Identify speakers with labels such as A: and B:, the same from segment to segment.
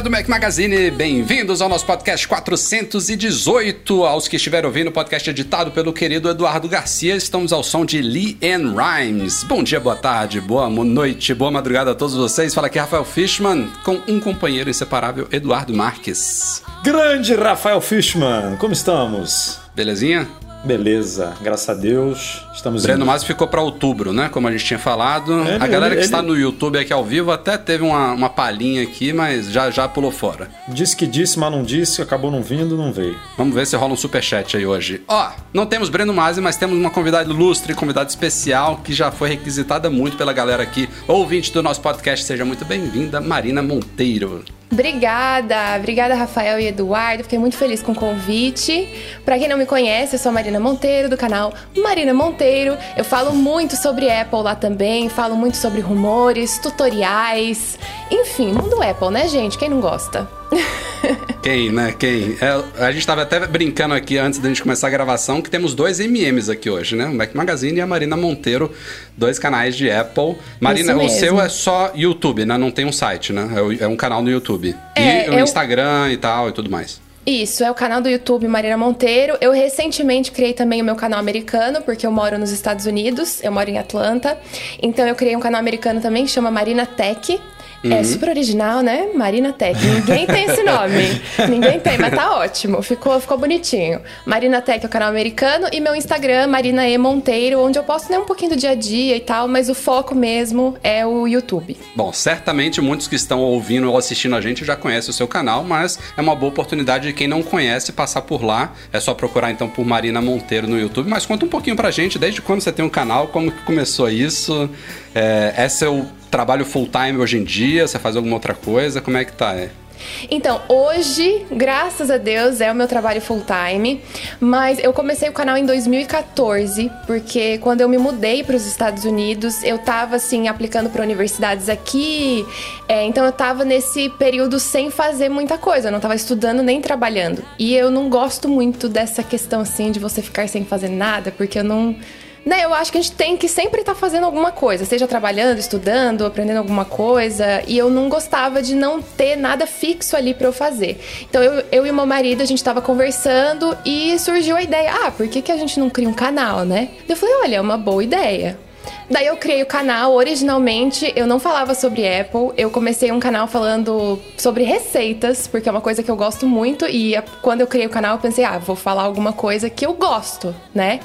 A: Galera do Mac Magazine, bem-vindos ao nosso podcast 418. Aos que estiveram ouvindo o podcast editado pelo querido Eduardo Garcia, estamos ao som de Lee Ann Rhymes. Bom dia, boa tarde, boa noite, boa madrugada a todos vocês. Fala aqui Rafael Fishman, com um companheiro inseparável, Eduardo Marques.
B: Grande Rafael Fishman, como estamos?
A: Belezinha?
B: Beleza, graças a Deus. Estamos
A: Breno Masi ficou para outubro, né? Como a gente tinha falado. É, a galera ele, que ele... está no YouTube aqui ao vivo até teve uma, uma palhinha aqui, mas já, já pulou fora.
B: Disse que disse, mas não disse, acabou não vindo, não veio.
A: Vamos ver se rola um superchat aí hoje. Ó, não temos Breno Masi, mas temos uma convidada ilustre, convidada especial, que já foi requisitada muito pela galera aqui. Ouvinte do nosso podcast, seja muito bem-vinda, Marina Monteiro.
C: Obrigada, obrigada Rafael e Eduardo. Fiquei muito feliz com o convite. Para quem não me conhece, eu sou a Marina Monteiro do canal Marina Monteiro. Eu falo muito sobre Apple lá também, falo muito sobre rumores, tutoriais, enfim, mundo Apple, né, gente? Quem não gosta?
A: Quem, né? Quem? É, a gente tava até brincando aqui antes da gente começar a gravação que temos dois MMs aqui hoje, né? O Mac Magazine e a Marina Monteiro, dois canais de Apple. Marina, o seu é só YouTube, né? Não tem um site, né? É, um canal no YouTube. É, e o Instagram e tal e tudo mais.
C: Isso, é o canal do YouTube Marina Monteiro. Eu recentemente criei também o meu canal americano, porque eu moro nos Estados Unidos, eu moro em Atlanta. Então eu criei um canal americano também que chama Marina Tech. É uhum. É super original, né? Marina Tech. Ninguém tem esse nome. Ninguém tem, mas tá ótimo. Ficou, ficou bonitinho. Marina Tech é o canal americano e meu Instagram, Marina E Monteiro, onde eu posto né, um pouquinho do dia a dia e tal, mas o foco mesmo é o YouTube.
A: Bom, certamente muitos que estão ouvindo ou assistindo a gente já conhecem o seu canal, mas é uma boa oportunidade de quem não conhece passar por lá. É só procurar então por Marina Monteiro no YouTube. Mas conta um pouquinho pra gente, desde quando você tem um canal, como que começou isso? É, é seu trabalho full time hoje em dia? Você faz alguma outra coisa? Como é que tá? É?
C: Então, hoje, graças a Deus, é o meu trabalho full time, mas eu comecei o canal em 2014, porque quando eu me mudei para os Estados Unidos, eu tava assim aplicando para universidades aqui, é, então eu tava nesse período sem fazer muita coisa, eu não tava estudando nem trabalhando. E eu não gosto muito dessa questão assim de você ficar sem fazer nada, porque eu não né, eu acho que a gente tem que sempre estar tá fazendo alguma coisa, seja trabalhando, estudando, aprendendo alguma coisa. E eu não gostava de não ter nada fixo ali para eu fazer. Então eu, eu e o meu marido, a gente tava conversando e surgiu a ideia: ah, por que, que a gente não cria um canal, né? Eu falei: olha, é uma boa ideia. Daí eu criei o canal. Originalmente eu não falava sobre Apple. Eu comecei um canal falando sobre receitas, porque é uma coisa que eu gosto muito. E quando eu criei o canal, eu pensei, ah, vou falar alguma coisa que eu gosto, né?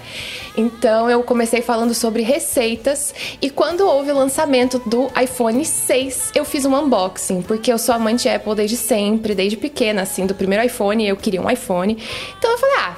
C: Então eu comecei falando sobre receitas. E quando houve o lançamento do iPhone 6, eu fiz um unboxing, porque eu sou amante de Apple desde sempre, desde pequena, assim, do primeiro iPhone, eu queria um iPhone. Então eu falei, ah,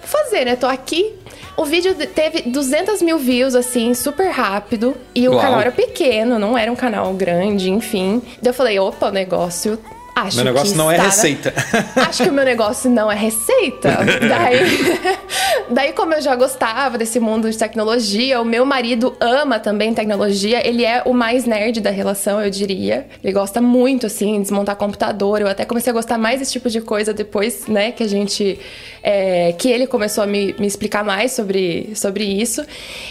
C: vou fazer, né? Tô aqui, o vídeo teve 200 mil views, assim, super rápido. E o Uau. canal era pequeno, não era um canal grande, enfim. Daí eu falei, opa, o negócio Acho
B: meu negócio não é receita.
C: Acho que o meu negócio não é receita. daí, daí, como eu já gostava desse mundo de tecnologia, o meu marido ama também tecnologia. Ele é o mais nerd da relação, eu diria. Ele gosta muito, assim, de desmontar computador. Eu até comecei a gostar mais desse tipo de coisa depois, né, que a gente. É, que ele começou a me, me explicar mais sobre, sobre isso.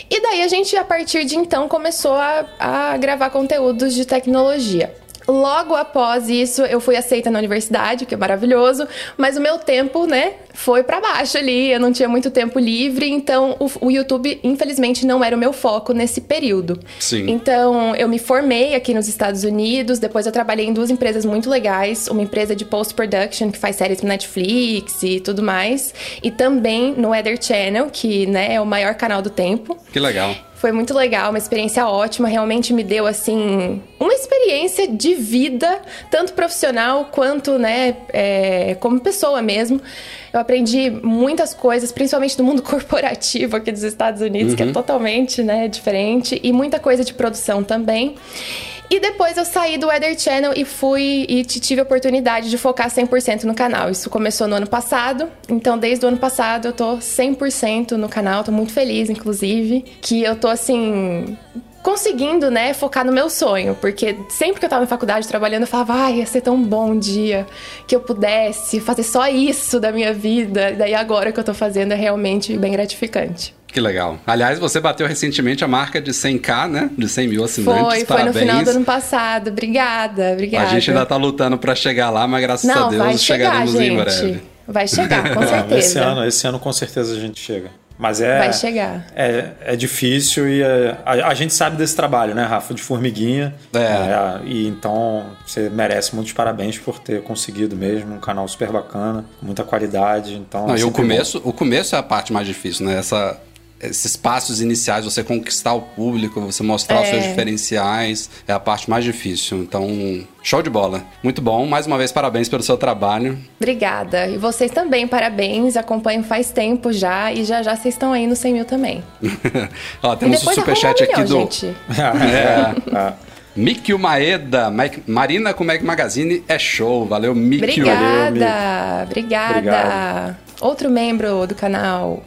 C: E daí a gente, a partir de então, começou a, a gravar conteúdos de tecnologia. Logo após isso, eu fui aceita na universidade, que é maravilhoso, mas o meu tempo, né, foi para baixo ali, eu não tinha muito tempo livre, então o, o, YouTube, infelizmente, não era o meu foco nesse período.
A: Sim.
C: Então, eu me formei aqui nos Estados Unidos, depois eu trabalhei em duas empresas muito legais, uma empresa de post-production que faz séries pro Netflix e tudo mais, e também no Weather Channel, que, né, é o maior canal do tempo.
A: Que legal.
C: Foi muito legal, uma experiência ótima. Realmente me deu, assim, uma experiência de vida, tanto profissional quanto, né, é, como pessoa mesmo. Eu aprendi muitas coisas, principalmente do mundo corporativo aqui dos Estados Unidos, uhum. que é uhum. totalmente, né, diferente, e muita coisa de produção também. E depois eu saí do Weather Channel e fui e tive a oportunidade de focar 100% no canal. Isso começou no ano passado, então desde o ano passado eu tô 100% no canal, tô muito feliz, inclusive, que eu tô assim conseguindo, né, focar no meu sonho, porque sempre que eu tava em faculdade trabalhando, eu falava, ai, ia ser tão bom um dia que eu pudesse fazer só isso da minha vida. E daí agora que eu tô fazendo é realmente bem gratificante.
A: Que legal. Aliás, você bateu recentemente a marca de 100k, né? De 100 mil assinantes.
C: Foi,
A: Parabéns.
C: foi no final do ano passado. Obrigada, obrigada.
A: A gente ainda tá lutando para chegar lá, mas graças Não, a Deus chegar, chegaremos gente. em breve.
C: Vai chegar, com certeza.
B: esse, ano, esse ano, com certeza, a gente chega. Mas é.
C: Vai chegar.
B: É, é difícil e é, a, a, gente sabe desse trabalho, né, Rafa? De formiguinha. É. é. E então você merece muitos parabéns por ter conseguido mesmo um canal super bacana, muita qualidade. Então,
A: Não, e o começo, o começo é a parte mais difícil, né? Essa esses passos iniciais, você conquistar o público, você mostrar é. os seus diferenciais, é a parte mais difícil. Então, show de bola. Muito bom. Mais uma vez, parabéns pelo seu trabalho.
C: Obrigada. E vocês também, parabéns. Acompanho faz tempo já e já já vocês estão aí no 100 mil também.
A: Ó, temos o um superchat aqui do.
C: Gente. é.
A: é. Mikio Maeda, Marina com Mag Magazine é show. Valeu, Mikio.
C: Obrigada, obrigada. Obrigado. Outro membro do canal.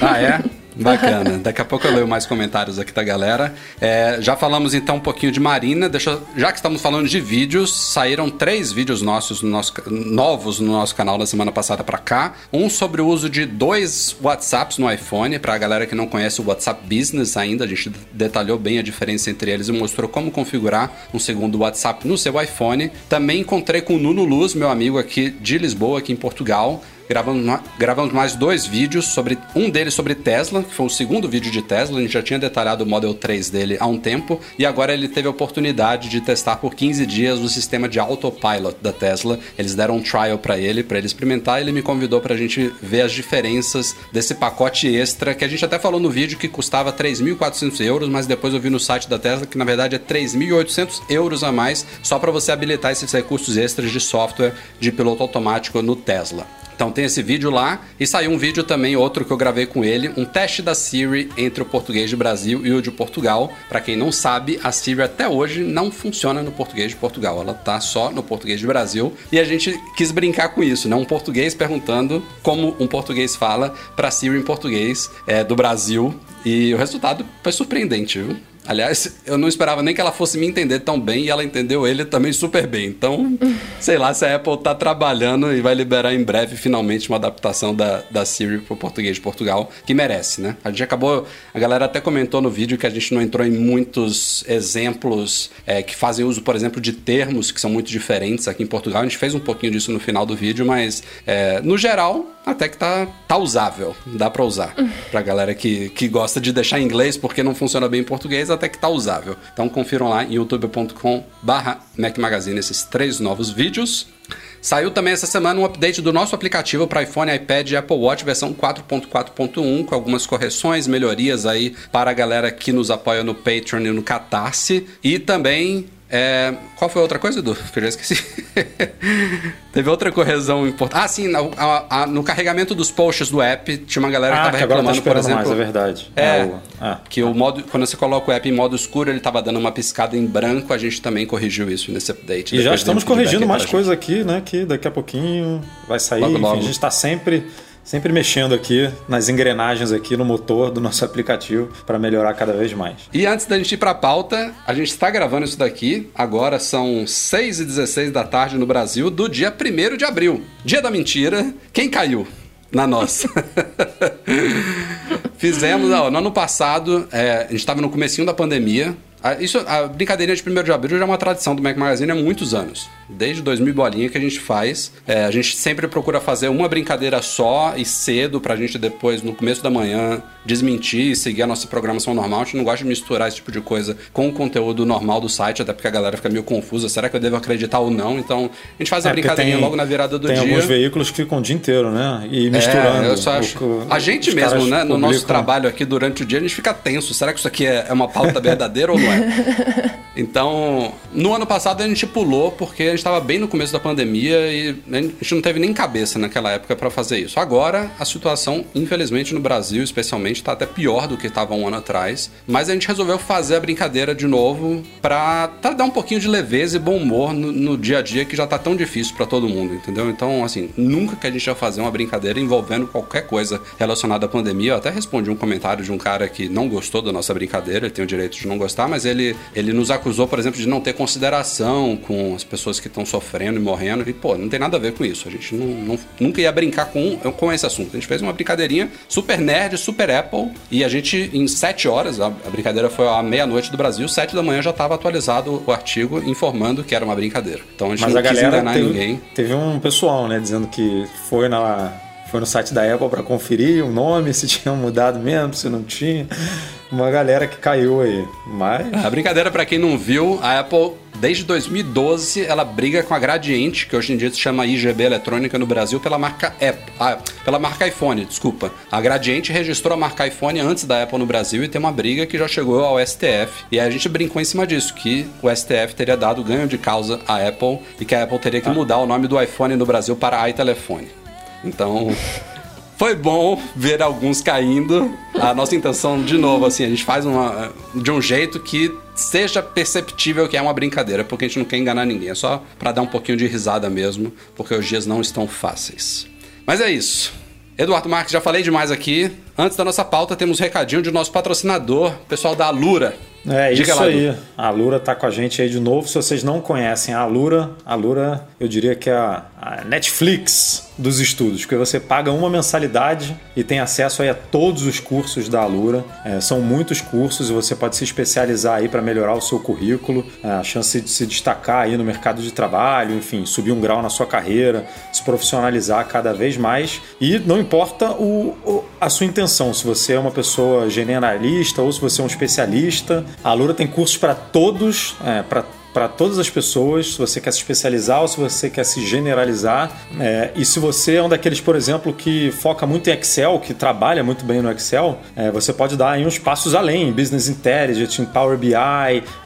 A: Ah, é? Bacana. Daqui a pouco eu leio mais comentários aqui da galera. É, já falamos então um pouquinho de Marina. Deixa, já que estamos falando de vídeos, saíram três vídeos nossos no nosso, novos no nosso canal da semana passada para cá. Um sobre o uso de dois WhatsApps no iPhone. Para a galera que não conhece o WhatsApp Business ainda, a gente detalhou bem a diferença entre eles e mostrou como configurar um segundo WhatsApp no seu iPhone. Também encontrei com o Nuno Luz, meu amigo aqui de Lisboa, aqui em Portugal gravamos, gravamos mais dois vídeos, sobre um deles sobre Tesla, que foi o segundo vídeo de Tesla. A gente já tinha detalhado o Model 3 dele há um tempo e agora ele teve a oportunidade de testar por 15 dias o sistema de autopilot da Tesla. Eles deram um trial para ele, para ele experimentar. E ele me convidou para a gente ver as diferenças desse pacote extra que a gente até falou no vídeo que custava 3.400 euros, mas depois eu vi no site da Tesla que na verdade é 3.800 euros a mais só para você habilitar esses recursos extras de software de piloto automático no Tesla. Então tem esse vídeo lá e saiu um vídeo também outro que eu gravei com ele, um teste da Siri entre o português de Brasil e o de Portugal. Para quem não sabe, a Siri até hoje não funciona no português de Portugal, ela tá só no português de Brasil e a gente quis brincar com isso, né? Um português perguntando como um português fala para Siri em português é, do Brasil e o resultado foi surpreendente, viu? Aliás, eu não esperava nem que ela fosse me entender tão bem e ela entendeu ele também super bem. Então, sei lá se a Apple tá trabalhando e vai liberar em breve finalmente uma adaptação da, da Siri pro português de Portugal, que merece, né? A gente acabou. A galera até comentou no vídeo que a gente não entrou em muitos exemplos é, que fazem uso, por exemplo, de termos que são muito diferentes aqui em Portugal. A gente fez um pouquinho disso no final do vídeo, mas é, no geral, até que tá, tá usável. Dá pra usar. Pra galera que, que gosta de deixar em inglês porque não funciona bem em português, até que tá usável. Então confiram lá em youtube.com barra Mac Magazine esses três novos vídeos. Saiu também essa semana um update do nosso aplicativo para iPhone, iPad e Apple Watch versão 4.4.1 com algumas correções, melhorias aí para a galera que nos apoia no Patreon e no Catarse e também é, qual foi a outra coisa, Edu? Que eu já esqueci. Teve outra correção importante. Ah, sim, no, a, a, no carregamento dos posts do app, tinha uma galera que estava ah, reclamando,
B: tá
A: por exemplo.
B: Mais, é verdade.
A: É, é o, ah, que o modo, quando você coloca o app em modo escuro, ele estava dando uma piscada em branco. A gente também corrigiu isso nesse update.
B: E já estamos corrigindo mais coisas aqui, né? Que daqui a pouquinho vai sair. Logo, logo. Enfim, a gente está sempre sempre mexendo aqui nas engrenagens aqui no motor do nosso aplicativo para melhorar cada vez mais.
A: E antes da gente ir para a pauta, a gente está gravando isso daqui. Agora são 6 e 16 da tarde no Brasil, do dia 1 de abril. Dia da mentira. Quem caiu? Na nossa. Fizemos, ó, no ano passado, é, a gente estava no comecinho da pandemia, A, isso, a brincadeirinha de 1 de abril já é uma tradição do Mac Magazine há muitos anos. Desde 2000 bolinha que a gente faz. É, a gente sempre procura fazer uma brincadeira só e cedo pra gente depois, no começo da manhã, desmentir e seguir a nossa programação normal. A gente não gosta de misturar esse tipo de coisa com o conteúdo normal do site, até porque a galera fica meio confusa. Será que eu devo acreditar ou não? Então, a gente faz a é, brincadeirinha tem, logo na virada do
B: tem
A: dia.
B: Tem alguns veículos que ficam o dia inteiro, né? E misturando.
A: É, eu só acho. O, a gente mesmo, né? No nosso trabalho aqui durante o dia, a gente fica tenso. Será que isso aqui é, é uma pauta verdadeira ou não é? Então, no ano passado a gente pulou porque a gente estava bem no começo da pandemia e a gente não teve nem cabeça naquela época para fazer isso. Agora, a situação, infelizmente, no Brasil, especialmente, está até pior do que estava um ano atrás. Mas a gente resolveu fazer a brincadeira de novo para dar um pouquinho de leveza e bom humor no, no dia a dia que já está tão difícil para todo mundo, entendeu? Então, assim, nunca que a gente ia fazer uma brincadeira envolvendo qualquer coisa relacionada à pandemia. Eu até respondi um comentário de um cara que não gostou da nossa brincadeira, ele tem o direito de não gostar, mas ele, ele nos acusou acusou, por exemplo, de não ter consideração com as pessoas que estão sofrendo e morrendo. E, pô, não tem nada a ver com isso. A gente não, não, nunca ia brincar com, com esse assunto. A gente fez uma brincadeirinha super nerd, super Apple. E a gente, em sete horas, a, a brincadeira foi à meia-noite do Brasil, sete da manhã já estava atualizado o artigo informando que era uma brincadeira. Então a gente
B: Mas
A: não
B: a quis enganar
A: teve, ninguém.
B: Teve um pessoal, né, dizendo que foi na foi no site da Apple para conferir o nome, se tinha mudado mesmo, se não tinha. Uma galera que caiu aí. Mas.
A: A brincadeira, para quem não viu, a Apple, desde 2012, ela briga com a Gradiente, que hoje em dia se chama IGB Eletrônica no Brasil, pela marca Apple. Ah, pela marca iPhone, desculpa. A Gradiente registrou a marca iPhone antes da Apple no Brasil e tem uma briga que já chegou ao STF. E a gente brincou em cima disso, que o STF teria dado ganho de causa à Apple e que a Apple teria que ah. mudar o nome do iPhone no Brasil para iTelefone. Então, foi bom ver alguns caindo. A nossa intenção, de novo, assim, a gente faz uma, de um jeito que seja perceptível que é uma brincadeira, porque a gente não quer enganar ninguém. É só para dar um pouquinho de risada mesmo, porque os dias não estão fáceis. Mas é isso. Eduardo Marques, já falei demais aqui. Antes da nossa pauta, temos um recadinho de nosso patrocinador, pessoal da Alura.
B: É Diga isso lá, aí. A Alura tá com a gente aí de novo. Se vocês não conhecem a Alura, a Alura eu diria que é a, a Netflix dos estudos, porque você paga uma mensalidade e tem acesso aí a todos os cursos da Alura. É, são muitos cursos e você pode se especializar aí para melhorar o seu currículo, é, a chance de se destacar aí no mercado de trabalho, enfim, subir um grau na sua carreira, se profissionalizar cada vez mais. E não importa o, o a sua intenção, se você é uma pessoa generalista ou se você é um especialista, a Alura tem cursos para todos, é, para para todas as pessoas, se você quer se especializar ou se você quer se generalizar. É, e se você é um daqueles, por exemplo, que foca muito em Excel, que trabalha muito bem no Excel, é, você pode dar aí uns passos além, em Business Intelligence, em Power BI,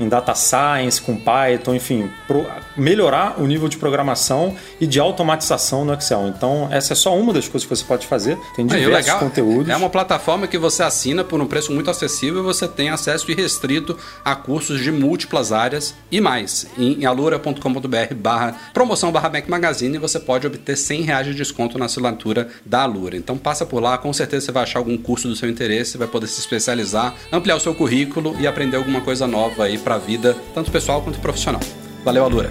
B: em Data Science, com Python, enfim, pro, melhorar o nível de programação e de automatização no Excel. Então, essa é só uma das coisas que você pode fazer. Tem diversos legal, conteúdos.
A: É uma plataforma que você assina por um preço muito acessível e você tem acesso irrestrito a cursos de múltiplas áreas e mais mais. Em alura.com.br barra promoção barra Mac Magazine você pode obter 100 reais de desconto na assinatura da Alura. Então passa por lá, com certeza você vai achar algum curso do seu interesse, vai poder se especializar, ampliar o seu currículo e aprender alguma coisa nova aí para a vida, tanto pessoal quanto profissional. Valeu, Alura!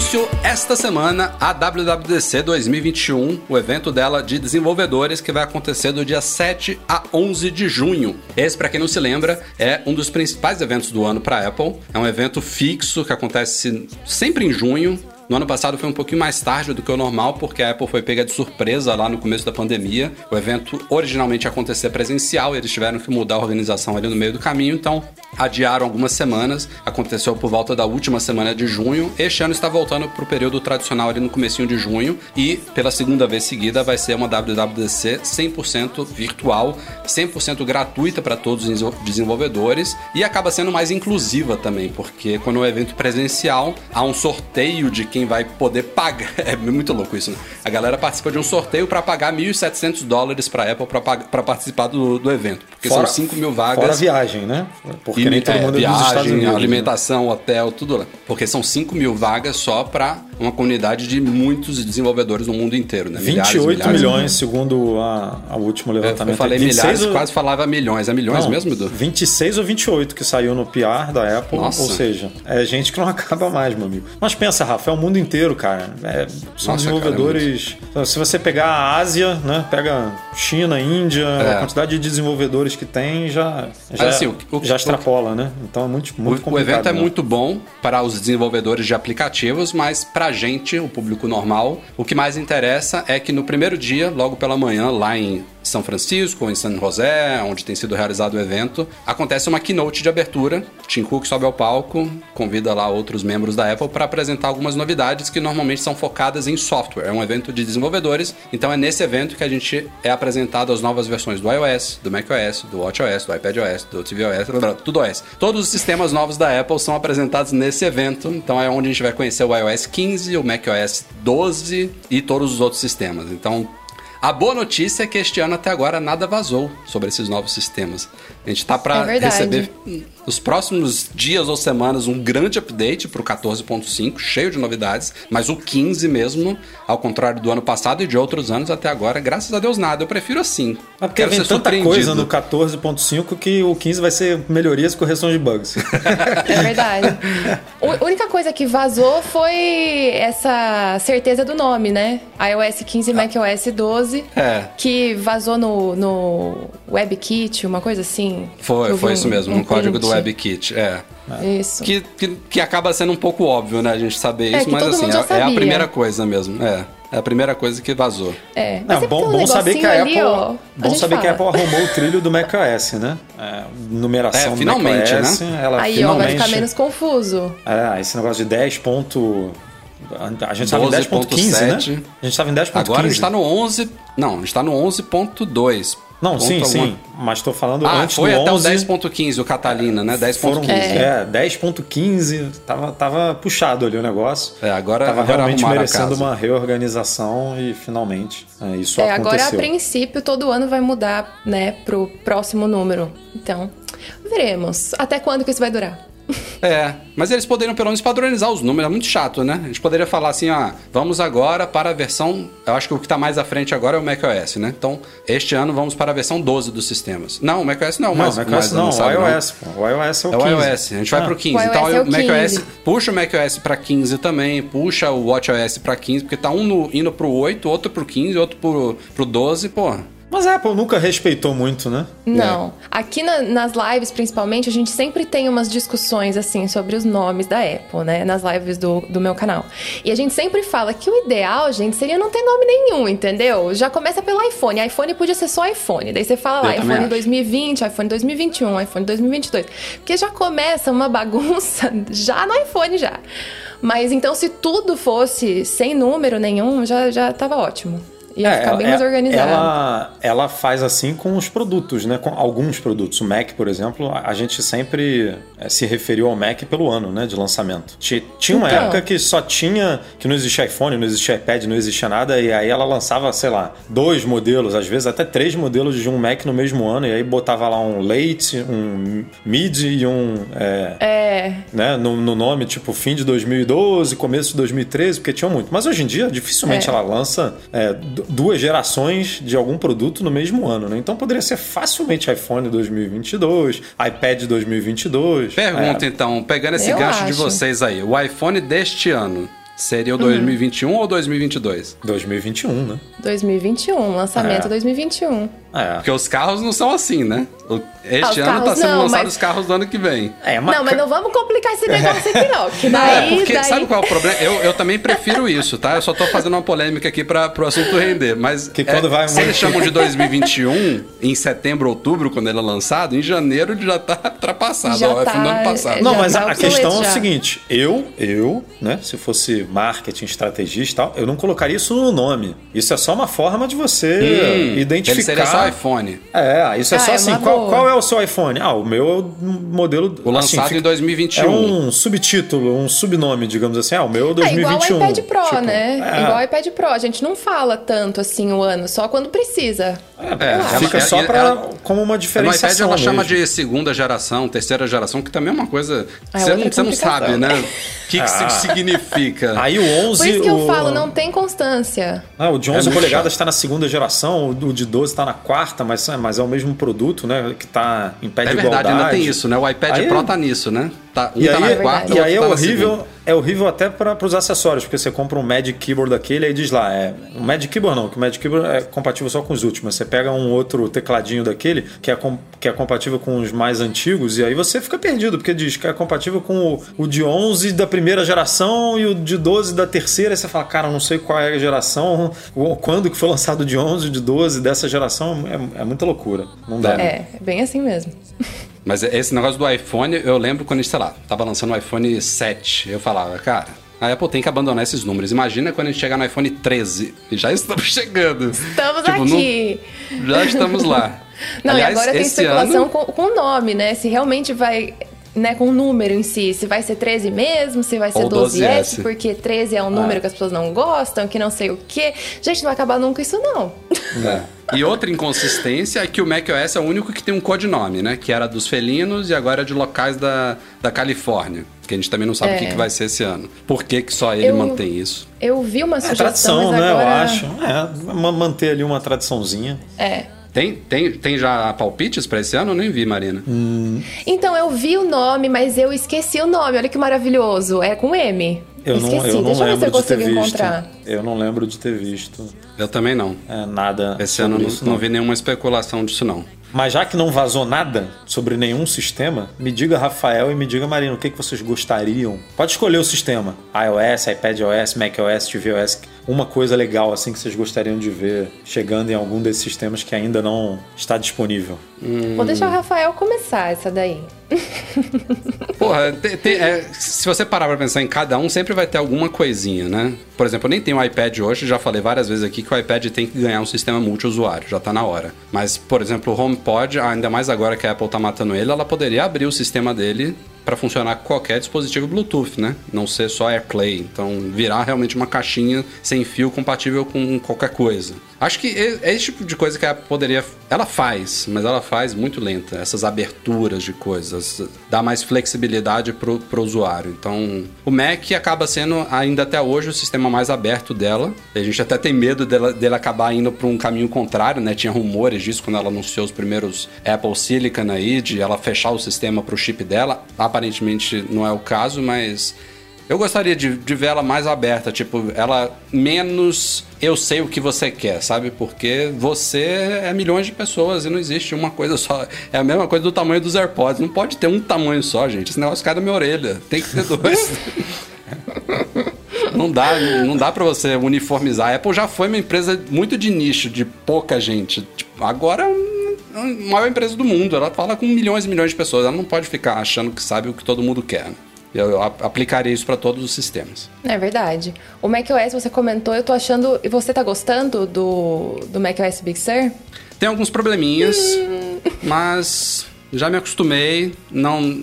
A: Anunciou esta semana a WWDC 2021, o evento dela de desenvolvedores que vai acontecer do dia 7 a 11 de junho. Esse, para quem não se lembra, é um dos principais eventos do ano para Apple. É um evento fixo que acontece sempre em junho, no ano passado foi um pouquinho mais tarde do que o normal, porque a Apple foi pega de surpresa lá no começo da pandemia. O evento originalmente ia acontecer presencial, eles tiveram que mudar a organização ali no meio do caminho, então adiaram algumas semanas. Aconteceu por volta da última semana de junho. Este ano está voltando para o período tradicional ali no comecinho de junho e pela segunda vez seguida vai ser uma WWDC 100% virtual, 100% gratuita para todos os desenvolvedores e acaba sendo mais inclusiva também, porque quando é um evento presencial há um sorteio de quem quem vai poder pagar. É muito louco isso, né? A galera participa de um sorteio para pagar 1.700 dólares para Apple para participar do, do evento. Porque fora, são 5 mil vagas.
B: Fora viagem, né? Porque e, nem todo é, mundo é
A: viagem, Unidos, né? alimentação, né? hotel, tudo lá. Porque são 5 mil vagas só para uma comunidade de muitos desenvolvedores no mundo inteiro, né?
B: 28 milhares, milhões, segundo a, a último levantamento.
A: Eu falei milhares, ou... quase falava milhões. É milhões não, mesmo, Edu?
B: 26 ou 28 que saiu no PR da Apple. Nossa. Ou seja, é gente que não acaba mais, meu amigo. Mas pensa, Rafa, é o mundo inteiro, cara. É, são Nossa, desenvolvedores. Cara, é se você pegar a Ásia, né? Pega China, Índia, é. a quantidade de desenvolvedores que tem já, já, assim, o, já extrapola, o, né? Então é muito, muito
A: o, o evento é né? muito bom para os desenvolvedores de aplicativos, mas para gente, o público normal, o que mais interessa é que no primeiro dia, logo pela manhã, lá em são Francisco, em San José, onde tem sido realizado o evento, acontece uma keynote de abertura. Tim Cook sobe ao palco, convida lá outros membros da Apple para apresentar algumas novidades que normalmente são focadas em software. É um evento de desenvolvedores, então é nesse evento que a gente é apresentado as novas versões do iOS, do macOS, do WatchOS, do iPadOS, do tvOS, tudo OS. Todos os sistemas novos da Apple são apresentados nesse evento, então é onde a gente vai conhecer o iOS 15, o macOS 12 e todos os outros sistemas. Então a boa notícia é que este ano até agora nada vazou sobre esses novos sistemas. A gente está para é receber nos próximos dias ou semanas um grande update para o 14.5, cheio de novidades, mas o 15 mesmo, ao contrário do ano passado e de outros anos até agora, graças a Deus nada. Eu prefiro assim.
B: É porque Quero vem tanta coisa no 14.5 que o 15 vai ser melhorias e correção de bugs.
C: É verdade. A única coisa que vazou foi essa certeza do nome, né? iOS 15 e macOS 12, é. que vazou no, no WebKit, uma coisa assim.
A: Foi, foi isso mesmo, um código do WebKit, é.
C: Isso.
A: Que, que, que, acaba sendo um pouco óbvio, né? A gente saber é, isso, mas assim, é, é, a primeira coisa mesmo. É. É a primeira coisa que vazou.
C: É,
B: Não, bom, um bom saber que a Apple, ó, bom saber fala. que a Apple arrumou o trilho do macOS, né? É, numeração é,
A: finalmente,
B: do macOS,
A: né?
C: Ela Aí,
B: finalmente,
C: ó, vai ficar menos confuso.
B: É, esse negócio de 10 ponto a gente estava em 10.15, né? A gente estava em 10.15.
A: Agora a gente está no 11... Não, a gente está no 11.2.
B: Não, sim, alguma... sim. Mas estou falando
A: ah,
B: antes
A: foi
B: do
A: até 11, o 10.15, o Catalina, né? 10.15.
B: É, é 10.15. Tava, tava puxado ali o negócio.
A: É, agora
B: Tava
A: agora
B: realmente merecendo uma reorganização e finalmente é, isso é,
C: aconteceu. Agora, a princípio, todo ano vai mudar, né, pro próximo número. Então, veremos. Até quando que isso vai durar?
A: É, mas eles poderiam pelo menos padronizar os números, é muito chato, né? A gente poderia falar assim, ó, vamos agora para a versão, eu acho que o que está mais à frente agora é o macOS, né? Então, este ano vamos para a versão 12 dos sistemas. Não, o macOS não,
B: não mas o macOS não, o iOS, pô. O iOS é o 15. É o iOS,
A: a gente vai ah. para o 15. O então, é o macOS, 15. puxa o macOS para 15 também, puxa o WatchOS para 15, porque tá um no, indo pro 8, outro pro 15, outro pro, pro 12, porra.
B: Mas a Apple nunca respeitou muito, né?
C: Não. É. Aqui na, nas lives, principalmente, a gente sempre tem umas discussões, assim, sobre os nomes da Apple, né? Nas lives do, do meu canal. E a gente sempre fala que o ideal, gente, seria não ter nome nenhum, entendeu? Já começa pelo iPhone. iPhone podia ser só iPhone. Daí você fala lá, iPhone 2020, iPhone 2021, iPhone 2022. Porque já começa uma bagunça já no iPhone já. Mas então, se tudo fosse sem número nenhum, já, já tava ótimo. Ia é, ficar bem mais organizado.
B: Ela, ela faz assim com os produtos, né? Com alguns produtos. O Mac, por exemplo, a gente sempre é, se referiu ao Mac pelo ano, né? De lançamento. Tinha uma então. época que só tinha. que não existia iPhone, não existia iPad, não existia nada. E aí ela lançava, sei lá, dois modelos, às vezes até três modelos de um Mac no mesmo ano. E aí botava lá um Late, um Mid e um. É.
C: é.
B: Né, no, no, nome, tipo, fim de 2012, começo de 2013, porque tinha muito. Mas hoje em dia, dificilmente é. ela lança. Duas gerações de algum produto no mesmo ano, né? Então poderia ser facilmente iPhone 2022, iPad 2022.
A: Pergunta é. então, pegando esse Eu gancho acho. de vocês aí, o iPhone deste ano Seria o 2021 uhum. ou 2022?
B: 2021, né?
C: 2021, lançamento é. 2021.
A: É. Porque os carros não são assim, né? Este ah, ano está sendo lançado mas... os carros do ano que vem.
C: É, mas... Não, mas não vamos complicar esse negócio aqui, não. Que daí,
A: é, porque
C: daí...
A: sabe qual é o problema? Eu, eu também prefiro isso, tá? Eu só tô fazendo uma polêmica aqui para o assunto render. Mas
B: que quando é, vai
A: se eles chamam de 2021, em setembro, outubro, quando ele é lançado, em janeiro já tá ultrapassado. Já ó, tá, é fim do ano passado.
B: Não, mas tá a, a questão já. é o seguinte: eu, eu, né, se fosse marketing, estrategista e tal, eu não colocaria isso no nome. Isso é só uma forma de você hum, identificar
A: iPhone.
B: É, isso é ah, só é assim. Qual, qual, é o seu iPhone? Ah, o meu é o modelo.
A: O lançado
B: assim,
A: em 2021.
B: É um subtítulo, um subnome, digamos assim. Ah, o meu é 2021. É
C: igual o iPad Pro, tipo, né? É. Igual o iPad Pro. A gente não fala tanto assim o ano, só quando precisa.
B: É, é fica ela, só pra, ela, como uma diferenciação. No iPad
A: ela
B: mesmo.
A: chama de segunda geração, terceira geração, que também é uma coisa. É você, não, você não sabe, né? O que, que ah. isso significa.
B: Aí o 11.
C: Por isso que eu falo, não tem constância.
B: Ah, o de 11 é polegadas está na segunda geração, o de 12 está na quarta, mas, mas é o mesmo produto, né? Que está em pé de igualdade. É verdade,
A: ainda tem isso, né? O iPad aí, Pro tá nisso, né? Tá, um
B: e
A: tá
B: aí,
A: na quarta,
B: e aí é
A: tá
B: horrível, é horrível até para os acessórios, porque você compra um Magic Keyboard daquele e diz lá, é, um Magic Keyboard não, que o Magic Keyboard é compatível só com os últimos. Você pega um outro tecladinho daquele que é, com, que é compatível com os mais antigos e aí você fica perdido, porque diz que é compatível com o, o de 11 da primeira geração e o de 12 da terceira, e você fala, cara, não sei qual é a geração, quando que foi lançado o de 11, o de 12 dessa geração, é, é muita loucura. Não dá.
C: É, é bem assim mesmo.
A: Mas esse negócio do iPhone, eu lembro quando, sei lá, tava lançando o iPhone 7, eu falava, cara, a Apple tem que abandonar esses números. Imagina quando a gente chegar no iPhone 13. E já estamos chegando.
C: Estamos tipo, aqui.
A: já estamos lá.
C: Não, Aliás, e agora tem especulação ano... com o nome, né? Se realmente vai né, com o número em si, se vai ser 13 mesmo, se vai ser 12S, 12S, porque 13 é um número ah. que as pessoas não gostam, que não sei o quê. Gente, não vai acabar nunca isso não.
A: É. E outra inconsistência é que o macOS é o único que tem um codinome, né? Que era dos felinos e agora é de locais da, da Califórnia. Que a gente também não sabe é. o que, que, vai ser esse ano. Por que, que só ele eu, mantém isso?
C: Eu vi uma sugestão,
B: é tradição, né?
C: Agora...
B: Eu acho. É, manter ali uma tradiçãozinha.
C: É.
A: Tem, tem, tem já palpites para esse ano? Eu nem vi, Marina.
B: Hum.
C: Então, eu vi o nome, mas eu esqueci o nome. Olha que maravilhoso. É com M.
B: Eu esqueci. não, eu não Deixa lembro eu ver se eu consigo encontrar. Eu não lembro de ter visto.
A: Eu também não.
B: É, nada.
A: Esse ano não, não vi nenhuma especulação disso, não.
B: Mas já que não vazou nada sobre nenhum sistema, me diga, Rafael, e me diga, Marina, o que, que vocês gostariam? Pode escolher o sistema: iOS, iPadOS, macOS, tvOS. Uma coisa legal assim que vocês gostariam de ver chegando em algum desses sistemas que ainda não está disponível.
C: Hum. Vou deixar o Rafael começar essa daí.
A: Porra, te, te, é, se você parar pra pensar em cada um, sempre vai ter alguma coisinha, né? Por exemplo, eu nem tenho iPad hoje, já falei várias vezes aqui que o iPad tem que ganhar um sistema multiusuário, já tá na hora. Mas, por exemplo, o HomePod, ainda mais agora que a Apple tá matando ele, ela poderia abrir o sistema dele para funcionar com qualquer dispositivo Bluetooth, né? Não ser só AirPlay. Então, virar realmente uma caixinha sem fio compatível com qualquer coisa. Acho que é esse tipo de coisa que ela poderia. Ela faz, mas ela faz muito lenta. Essas aberturas de coisas. Dá mais flexibilidade pro, pro usuário. Então, o Mac acaba sendo ainda até hoje o sistema mais aberto dela. A gente até tem medo dela, dele acabar indo para um caminho contrário, né? Tinha rumores disso quando ela anunciou os primeiros Apple Silicon aí, de ela fechar o sistema pro chip dela. Aparentemente não é o caso, mas eu gostaria de, de ver ela mais aberta, tipo, ela menos eu sei o que você quer, sabe? Porque você é milhões de pessoas e não existe uma coisa só. É a mesma coisa do tamanho dos AirPods. Não pode ter um tamanho só, gente. Esse negócio cai da minha orelha. Tem que ter dois. não dá, não dá para você uniformizar. A Apple já foi uma empresa muito de nicho, de pouca gente. Tipo, agora é a maior empresa do mundo. Ela fala com milhões e milhões de pessoas. Ela não pode ficar achando que sabe o que todo mundo quer. Eu aplicaria isso para todos os sistemas.
C: É verdade. O macOS você comentou, eu tô achando. E você tá gostando do, do macOS Big Sur?
A: Tem alguns probleminhas, hum. mas já me acostumei. Não.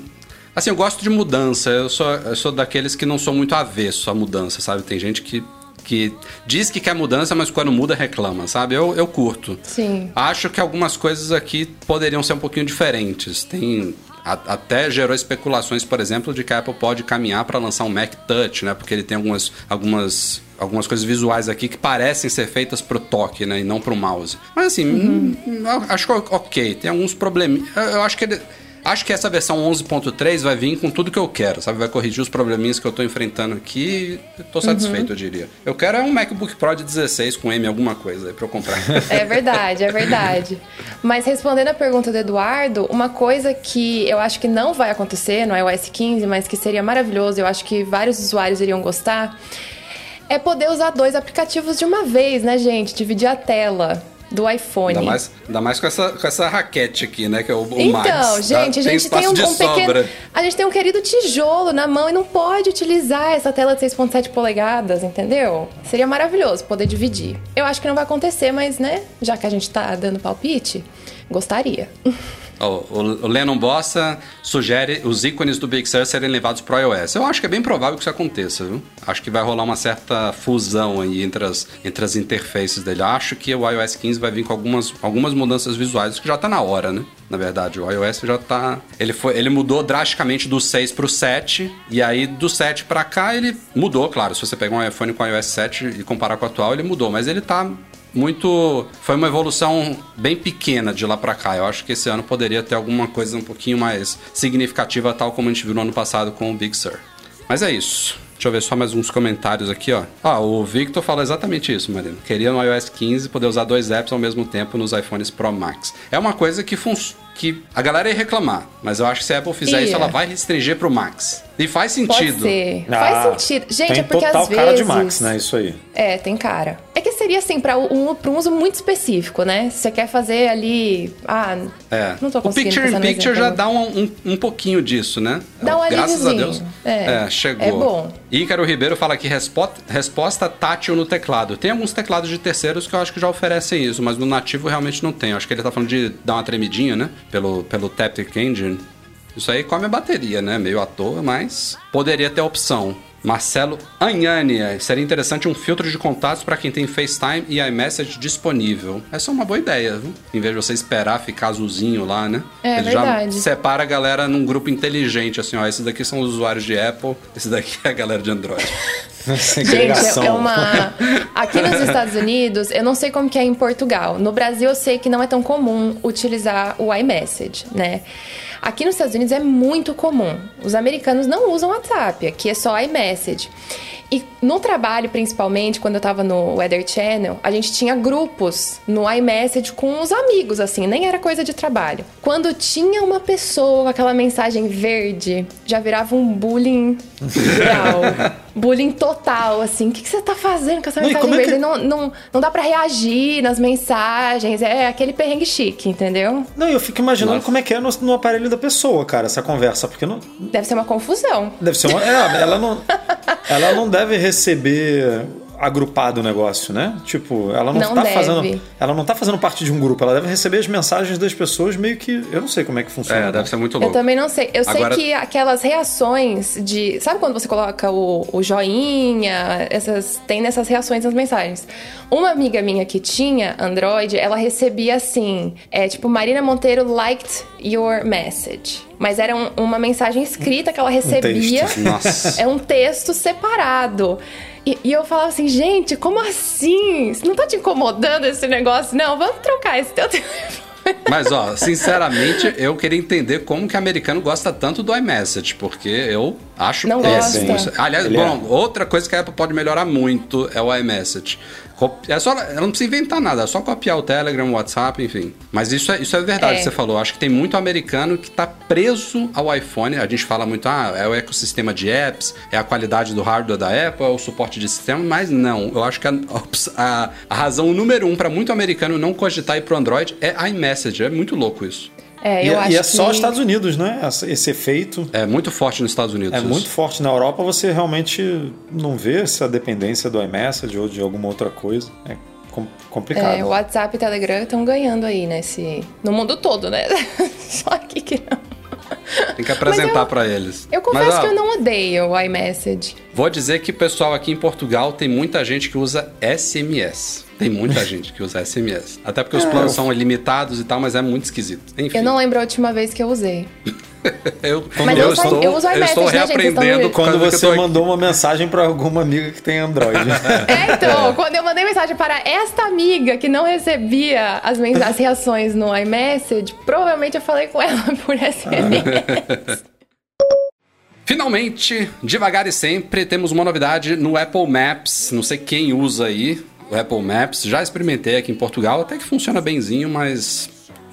A: Assim, eu gosto de mudança. Eu sou, eu sou daqueles que não sou muito avesso à mudança, sabe? Tem gente que que diz que quer mudança, mas quando muda reclama, sabe? Eu, eu curto.
C: Sim.
A: Acho que algumas coisas aqui poderiam ser um pouquinho diferentes. Tem até gerou especulações, por exemplo, de que a Apple pode caminhar para lançar um Mac Touch, né? Porque ele tem algumas, algumas, algumas coisas visuais aqui que parecem ser feitas pro toque, né? E não pro mouse. Mas assim, uhum. Hum, acho que ok. Tem alguns problemas. Eu acho que ele Acho que essa versão 11.3 vai vir com tudo que eu quero, sabe? Vai corrigir os probleminhas que eu tô enfrentando aqui tô satisfeito, uhum. eu diria. Eu quero é um MacBook Pro de 16 com M alguma coisa aí pra eu comprar.
C: É verdade, é verdade. Mas respondendo a pergunta do Eduardo, uma coisa que eu acho que não vai acontecer no iOS 15, mas que seria maravilhoso, eu acho que vários usuários iriam gostar, é poder usar dois aplicativos de uma vez, né, gente? Dividir a tela. Do iPhone.
A: Ainda mais, ainda mais com, essa, com essa raquete aqui, né? Que é o, o
C: então,
A: Max.
C: Então, gente, a gente tem, um, um pequeno. A gente tem um querido tijolo na mão e não pode utilizar essa tela de 6,7 polegadas, entendeu? Seria maravilhoso poder dividir. Eu acho que não vai acontecer, mas, né? Já que a gente tá dando palpite, gostaria.
A: Oh, o Lennon Bossa sugere os ícones do Big Sur serem levados para o iOS. Eu acho que é bem provável que isso aconteça, viu? Acho que vai rolar uma certa fusão aí entre as, entre as interfaces dele. Acho que o iOS 15 vai vir com algumas, algumas mudanças visuais, que já está na hora, né? Na verdade, o iOS já tá. Ele, foi, ele mudou drasticamente do 6 pro 7. E aí, do 7 para cá, ele mudou, claro. Se você pegar um iPhone com o iOS 7 e comparar com o atual, ele mudou. Mas ele tá muito. Foi uma evolução bem pequena de lá para cá. Eu acho que esse ano poderia ter alguma coisa um pouquinho mais significativa, tal como a gente viu no ano passado com o Big Sur. Mas é isso. Deixa eu ver só mais uns comentários aqui, ó. Ah, o Victor fala exatamente isso, Marina. Queria no iOS 15 poder usar dois apps ao mesmo tempo nos iPhones Pro Max. É uma coisa que funciona que a galera ia reclamar, mas eu acho que se a Apple fizer ia. isso, ela vai restringir pro Max. E faz sentido.
C: Pode ser. Ah, faz sentido. Gente,
B: tem
C: é porque
B: total
C: às
B: cara
C: vezes...
B: de Max, né? Isso aí.
C: É, tem cara. É que seria assim, para um, pra um uso muito específico, né? Você quer fazer ali. Ah,
A: é.
C: não tô conseguindo.
A: O Picture in Picture já dá um, um, um, pouquinho disso, né?
C: Dá um
A: Graças a Deus.
C: É.
A: é, chegou.
C: É bom.
A: Ícaro Ribeiro fala aqui resposta, resposta tátil no teclado. Tem alguns teclados de terceiros que eu acho que já oferecem isso, mas no nativo realmente não tem. Eu acho que ele tá falando de dar uma tremidinha, né? Pelo, pelo Taptic Engine. Isso aí come a bateria, né? Meio à toa, mas poderia ter opção. Marcelo Anhania, seria interessante um filtro de contatos para quem tem FaceTime e iMessage disponível. Essa é uma boa ideia, viu? Em vez de você esperar ficar azulzinho lá, né?
C: É
A: Ele
C: verdade.
A: já separa a galera num grupo inteligente, assim, ó, esses daqui são os usuários de Apple, esse daqui é a galera de Android.
C: Gente, é uma. Aqui nos Estados Unidos, eu não sei como que é em Portugal. No Brasil, eu sei que não é tão comum utilizar o iMessage, né? Aqui nos Estados Unidos é muito comum. Os americanos não usam WhatsApp, aqui é só iMessage. E no trabalho, principalmente, quando eu tava no Weather Channel, a gente tinha grupos no iMessage com os amigos, assim, nem era coisa de trabalho. Quando tinha uma pessoa com aquela mensagem verde, já virava um bullying real. Bullying total, assim. O que, que você tá fazendo com essa
B: Não,
C: mensagem
B: como é que-?
C: Não, não, não dá pra reagir nas mensagens. É aquele perrengue chique, entendeu?
B: Não, eu fico imaginando
A: Nossa.
B: como é que é no, no aparelho da pessoa, cara, essa conversa. Porque não,
C: Deve ser uma confusão.
B: deve ser uma. É, ela não, ela não deve receber agrupado o negócio, né? Tipo, ela não,
C: Não
B: tá
C: deve.
B: fazendo. Ela não tá fazendo parte de um grupo, ela deve receber as mensagens das pessoas meio que. Eu não sei como é que funciona.
A: É, deve ser muito
C: Eu
A: louco.
C: também não sei. Eu
A: Agora-
C: sei que aquelas reações de. Sabe quando você coloca o, o joinha? Essas, tem nessas reações nas mensagens. Uma amiga minha que tinha Android, ela recebia assim: é tipo, Marina Monteiro liked your message. Mas era um- uma mensagem escrita que ela recebia.
B: texto.
A: Nossa.
C: É um texto separado. E, e eu falava assim, gente, como assim? Você não tá te incomodando esse negócio? Não, vamos trocar esse teu telefone.
A: Mas, ó, sinceramente, eu queria entender como que o americano gosta tanto do iMessage, porque eu acho
C: Não
A: péssimo.
C: gosta.
A: Aliás,
B: Ele
A: bom, outra coisa que a Apple pode melhorar muito é o iMessage. É só, ela não precisa inventar nada, é só copiar o Telegram, o WhatsApp, enfim. Mas isso é, isso é verdade
C: É.
A: você falou. Acho que tem muito americano que tá preso ao iPhone. A gente fala muito, ah, é o ecossistema de apps, é a qualidade do hardware da Apple, é o suporte de sistema, mas não. Eu acho que a, a- a razão número um para muito americano não cogitar ir pro Android é iMessage. É muito louco isso.
C: É,
B: E,
C: eu
B: e
C: acho
B: é só
C: que...
B: os Estados Unidos, né? Esse efeito.
A: É muito forte nos Estados Unidos.
B: É
A: isso.
B: muito forte. Na Europa você realmente não vê essa dependência do iMessage ou de alguma outra coisa. É com- complicado.
C: É, o WhatsApp e Telegram estão ganhando aí nesse. No mundo todo, né? Só aqui que não.
A: Tem que apresentar pra eles.
C: Eu confesso
A: Mas, ó,
C: que eu não odeio o iMessage.
A: Vou dizer que o pessoal aqui em Portugal tem muita gente que usa SMS. Tem muita gente que usa SMS. Até porque os planos são ilimitados e tal, mas é muito esquisito. Enfim.
C: Eu não lembro a última vez que eu usei.
A: Eu,
C: Mas eu uso-
A: estou,
C: eu uso
A: eu estou
C: iMessage, né,
A: reaprendendo por
B: Quando
A: eu
B: você
A: tô
B: mandou uma mensagem pra alguma amiga que tem Android.
C: É, então, quando eu mandei mensagem para esta amiga que não recebia as, as reações no iMessage, provavelmente eu falei com ela por SMS.
A: Finalmente, devagar e sempre, temos uma novidade no Apple Maps. Não sei quem usa aí o Apple Maps. Já experimentei aqui em Portugal, até que funciona benzinho, mas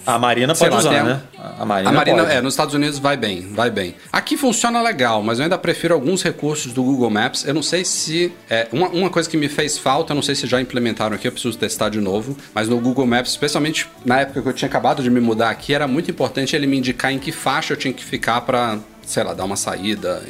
B: A Marina pode
A: lá,
B: usar,
A: tem-
B: né? a Marina.
A: A Marina,
B: pode.
A: é, nos Estados Unidos vai bem, vai bem. Aqui funciona legal, mas eu ainda prefiro alguns recursos do Google Maps. Eu não sei se. É, uma, uma coisa que me fez falta, eu não sei se já implementaram aqui, eu preciso testar de novo. Mas no Google Maps, especialmente na época que eu tinha acabado de me mudar aqui, era muito importante ele me indicar em que faixa eu tinha que ficar para sei lá, dar uma saída.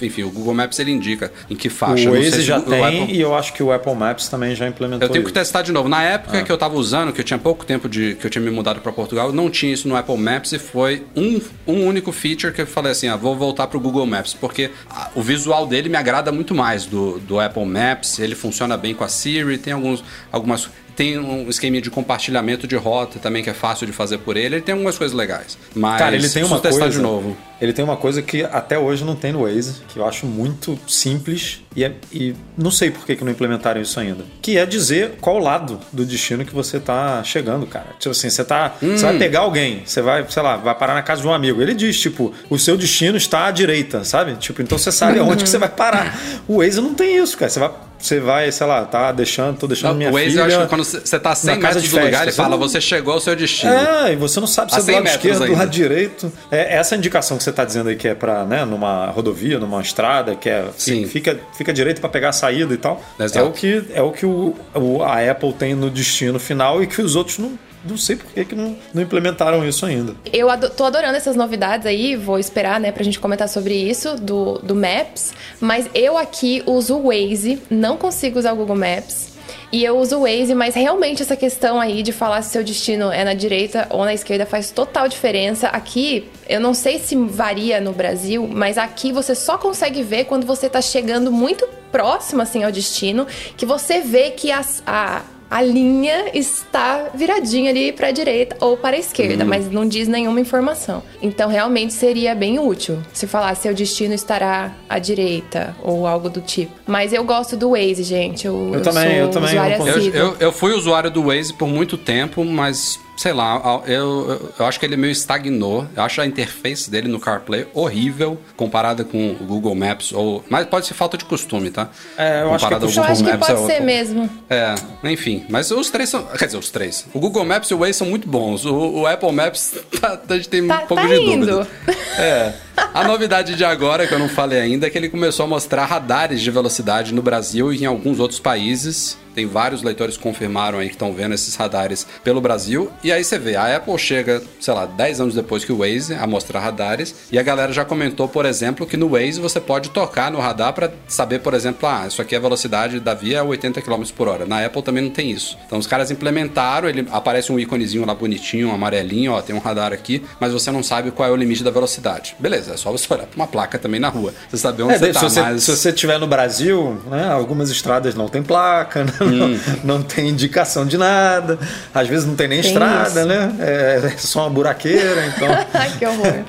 A: Enfim, o Google Maps ele indica em que faixa.
B: O Waze já tem Apple... e eu acho que o Apple Maps também já implementou
A: Eu tenho
B: isso.
A: que testar de novo. Na época ah. que eu tava usando, que eu tinha pouco tempo de que eu tinha me mudado para Portugal, não tinha isso no Apple Maps e foi um, um único feature que eu falei assim, ah, vou voltar pro Google Maps, porque o visual dele me agrada muito mais do, do Apple Maps, ele funciona bem com a Siri, tem alguns, algumas tem um esquema de compartilhamento de rota também que é fácil de fazer por ele. Ele tem algumas coisas legais. Mas
B: Cara, ele tem uma
A: testar
B: coisa,
A: de novo.
B: Ele tem uma coisa que até hoje não tem no Waze, que eu acho muito simples e, é, e não sei por que, que não implementaram isso ainda. Que é dizer qual lado do destino que você tá chegando, cara. Tipo assim, você tá. Hum. Você vai pegar alguém, você vai, sei lá, vai parar na casa de um amigo. Ele diz, tipo, o seu destino está à direita, sabe? Tipo, então você sabe aonde que você vai parar. O Waze não tem isso, cara. Você vai você vai, sei lá, tá deixando, tô deixando não, minha
A: o Waze,
B: filha.
A: eu acho que quando você tá 100 metros do festa, lugar, ele fala, você chegou ao seu destino.
B: É, e você não sabe se é do lado esquerdo, do lado direito. É, essa indicação que você tá dizendo aí que é para, né, numa rodovia, numa estrada, que é Sim. fica fica direito para pegar a saída e tal. Exato. É o que é o que o, o, a Apple tem no destino final e que os outros não não sei por que, que não, não implementaram isso ainda.
C: Eu ado tô adorando essas novidades aí, vou esperar, né, pra gente comentar sobre isso, do, do Maps. Mas eu aqui uso o Waze, não consigo usar o Google Maps. E eu uso o Waze, mas realmente essa questão aí de falar se seu destino é na direita ou na esquerda faz total diferença. Aqui, eu não sei se varia no Brasil, mas aqui você só consegue ver quando você tá chegando muito próximo assim ao destino, que você vê que as, a, a linha está viradinha ali para a direita ou para a esquerda, uhum. mas não diz nenhuma informação. Então, realmente seria bem útil se falar seu destino estará à direita ou algo do tipo. Mas eu gosto do Waze, gente. Eu,
B: eu, eu também, eu também.
A: Eu, eu, eu fui usuário do Waze por muito tempo, mas sei lá, eu, eu acho que ele meio estagnou. Eu acho a interface dele no CarPlay horrível comparada com o Google Maps. Ou, mas pode ser falta de costume, tá?
B: É, eu
C: acho que,
B: é eu
C: acho que pode é ser mesmo.
A: É, enfim. Mas os três são. Quer dizer, os três. O Google Maps e o Waze são muito bons. O, o Apple Maps, tá, a gente tem tá, um pouco
C: tá
A: de
C: indo.
A: dúvida. É. A novidade de agora, que eu não falei ainda, é que ele começou a mostrar radares de velocidade no Brasil e em alguns outros países. Tem vários leitores que confirmaram aí que estão vendo esses radares pelo Brasil. E aí você vê, a Apple chega, sei lá, 10 anos depois que o Waze a mostrar radares. E a galera já comentou, por exemplo, que no Waze você pode tocar no radar para saber, por exemplo, ah, isso aqui é a velocidade da via 80 km por hora. Na Apple também não tem isso. Então os caras implementaram, ele aparece um íconezinho lá bonitinho, um amarelinho, ó, tem um radar aqui, mas você não sabe qual é o limite da velocidade. Beleza, é só você olhar para uma placa também na rua. Você sabe onde é, você tá.
B: Se você,
A: mas...
B: se você estiver no Brasil, né, algumas estradas não tem placa, né? Hum. não, tem indicação de nada, às vezes não tem nem tem estrada, isso. né? É, é, só uma buraqueira, então.
C: Ai, que horror.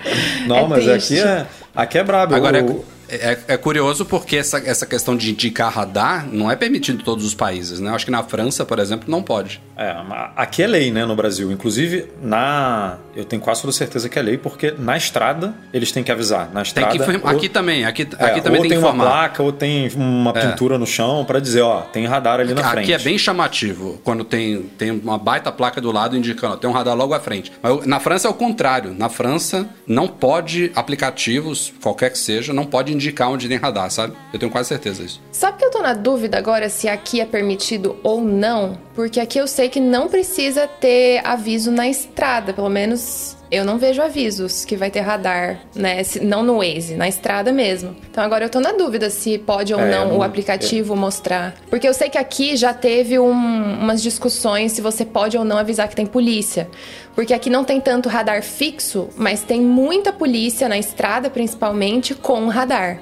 B: não, é mas triste. aqui é, aqui é brabo.
A: Agora, o... É, é, curioso porque essa, essa questão de indicar radar não é permitido em todos os países, né? Acho que na França, por exemplo, não pode.
B: É, aqui é lei, né, no Brasil. Inclusive, na. Eu tenho quase toda certeza que é lei, porque na estrada eles têm que avisar. Na estrada.
A: Tem que
B: ou,
A: aqui também, aqui, é, aqui também
B: tem,
A: tem
B: que informar. uma placa, ou tem uma é. pintura no chão para dizer, ó, tem radar ali na
A: aqui
B: frente.
A: Aqui é bem chamativo, quando tem, tem uma baita placa do lado indicando, ó, tem um radar logo à frente. Mas na França é o contrário. Na França, não pode aplicativos, qualquer que seja, não pode indicar onde radar radar, sabe? Eu tenho quase certeza disso.
C: Sabe que eu tô na dúvida agora se aqui é permitido ou não? Porque aqui eu sei que não precisa ter aviso na estrada, pelo menos eu não vejo avisos que vai ter radar, né? Não no Waze, na estrada mesmo. Então agora eu tô na dúvida se pode ou é, não, não, o aplicativo mostrar. Porque eu sei que aqui já teve um, umas discussões se você pode ou não avisar que tem polícia. Porque aqui não tem tanto radar fixo, mas tem muita polícia na estrada, principalmente, com radar.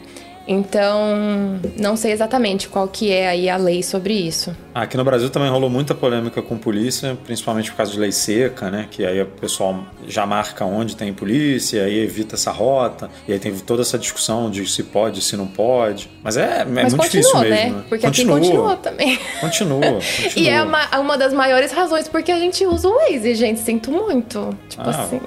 C: Então, não sei exatamente qual que é aí a lei sobre isso.
B: Aqui no Brasil também rolou muita polêmica com polícia, principalmente por causa de lei seca, né? Que aí o pessoal já marca onde tem polícia e evita essa rota. E aí tem toda essa discussão de se pode, se não pode. Mas é, é Mas muito difícil
C: né?
B: mesmo.
C: Né? Porque continua. aqui continua também.
B: Continua. continua.
C: e é uma, uma das maiores razões porque a gente usa o Waze, gente. Sinto muito. Tipo ah, assim.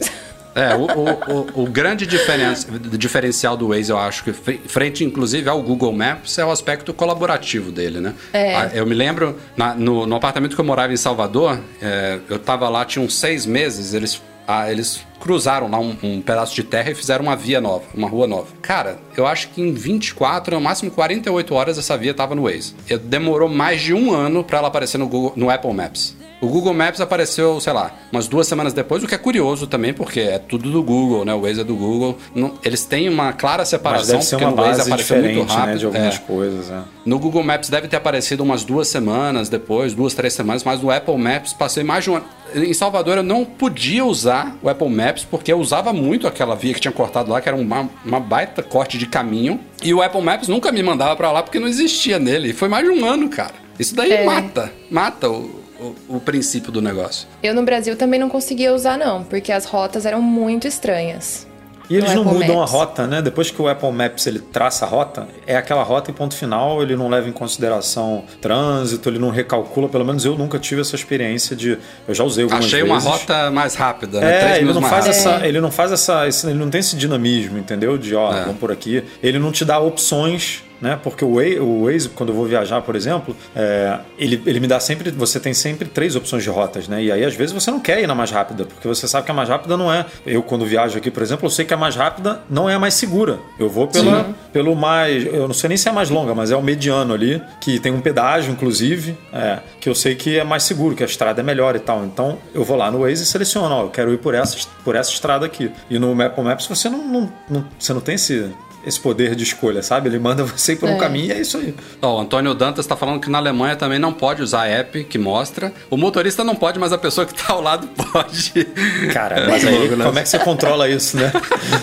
A: É, o, o, o, o grande diferen, diferencial do Waze, eu acho que, frente inclusive ao Google Maps, é o aspecto colaborativo dele, né?
C: É.
A: Ah, eu me lembro, na, no, no, apartamento que eu morava em Salvador, é, eu tava lá, tinha uns seis meses, eles Ah, eles cruzaram lá um, um, pedaço de terra e fizeram uma via nova, uma rua nova. Cara, eu acho que em 24, no máximo 48 horas, essa via tava no Waze. Demorou mais de um ano para ela aparecer no, Google, no Apple Maps. O Google Maps apareceu, sei lá, umas duas semanas depois, o que é curioso também, porque é tudo do Google, né? O Waze é do Google. eles têm uma clara separação,
B: porque no Waze apareceu muito rápido. Né, de algumas é. coisas, é.
A: No Google Maps deve ter aparecido umas duas semanas depois, duas, três semanas, mas no Apple Maps passei mais de um ano. Em Salvador eu não podia usar o Apple Maps porque eu usava muito aquela via que tinha cortado lá, que era uma, uma baita corte de caminho. E o Apple Maps nunca me mandava para lá porque não existia nele. E foi mais de um ano, cara. Isso daí é. mata, mata o, o, o, princípio do negócio.
C: Eu no Brasil também não conseguia usar, não, porque as rotas eram muito estranhas.
B: E eles não mudam Maps. a rota, né? Depois que o Apple Maps ele traça a rota, é aquela rota e ponto final, ele não leva em consideração trânsito, ele não recalcula, pelo menos eu nunca tive essa experiência de eu já usei algumas
A: Achei
B: vezes.
A: uma rota mais rápida, né?
B: É, ele não faz essa, é. ele não faz essa, ele não tem esse dinamismo, entendeu? De ó, é. vamos por aqui. Ele não te dá opções né? Porque o Waze, o Waze, quando eu vou viajar, por exemplo, é, ele, ele me dá sempre. Você tem sempre três opções de rotas, né? E aí, às vezes, você não quer ir na mais rápida, porque você sabe que a mais rápida não é. Eu, quando viajo aqui, por exemplo, eu sei que a mais rápida não é a mais segura. Eu vou pela, pelo mais. Eu não sei nem se é a mais longa, mas é o mediano ali, que tem um pedágio, inclusive, é, que eu sei que é mais seguro, que a estrada é melhor e tal. Então, eu vou lá no Waze e seleciono, ó, eu quero ir por essa, por essa estrada aqui. E no Apple Maps você não, não, não você não tem esse, esse poder de escolha, sabe? Ele manda você ir por um é. caminho e é isso aí.
A: Ó, o Antônio Dantas está falando que na Alemanha também não pode usar app que mostra. O motorista não pode, mas a pessoa que está ao lado pode.
B: Cara, mas aí né? como é que você controla isso, né?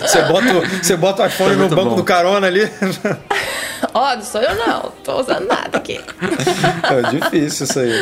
B: Você bota, você bota o iPhone é no banco bom. do carona ali.
C: Ó, oh, não sou eu não, tô usando nada aqui.
B: É difícil isso aí.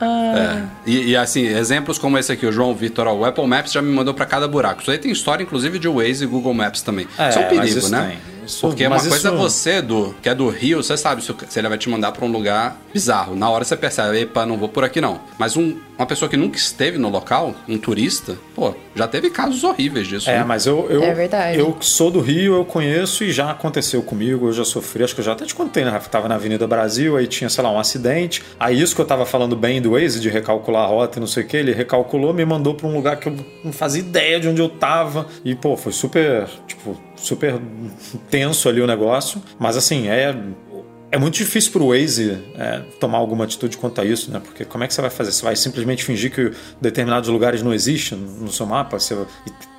A: Ah. É. E, e, assim, exemplos como esse aqui, o João Vitor, ó, o Apple Maps já me mandou para cada buraco. Isso aí tem história, inclusive, de Waze e Google Maps também. É, isso é um perigo, né? Tem. Isso, Porque uma coisa é você, do, que é do Rio, você sabe se, se ele vai te mandar para um lugar bizarro. Na hora você percebe, epa, não vou por aqui não. Mas um, uma pessoa que nunca esteve no local, um turista, pô, já teve casos horríveis disso.
B: É,
A: né?
B: mas eu, eu, é verdade. eu sou do Rio, eu conheço e já aconteceu comigo, eu já sofri, acho que eu já até te contei, né, Rafa? Tava na Avenida Brasil, aí tinha, sei lá, um acidente. Aí isso que eu tava falando bem do Waze, de recalcular a rota e não sei o que, ele recalculou, me mandou para um lugar que eu não fazia ideia de onde eu tava. E, pô, foi super, tipo, super tenso ali o negócio. Mas assim, é é muito difícil para o Waze é, tomar alguma atitude quanto a isso, né? Porque como é que você vai fazer? Você vai simplesmente fingir que determinados lugares não existem no seu mapa? Você,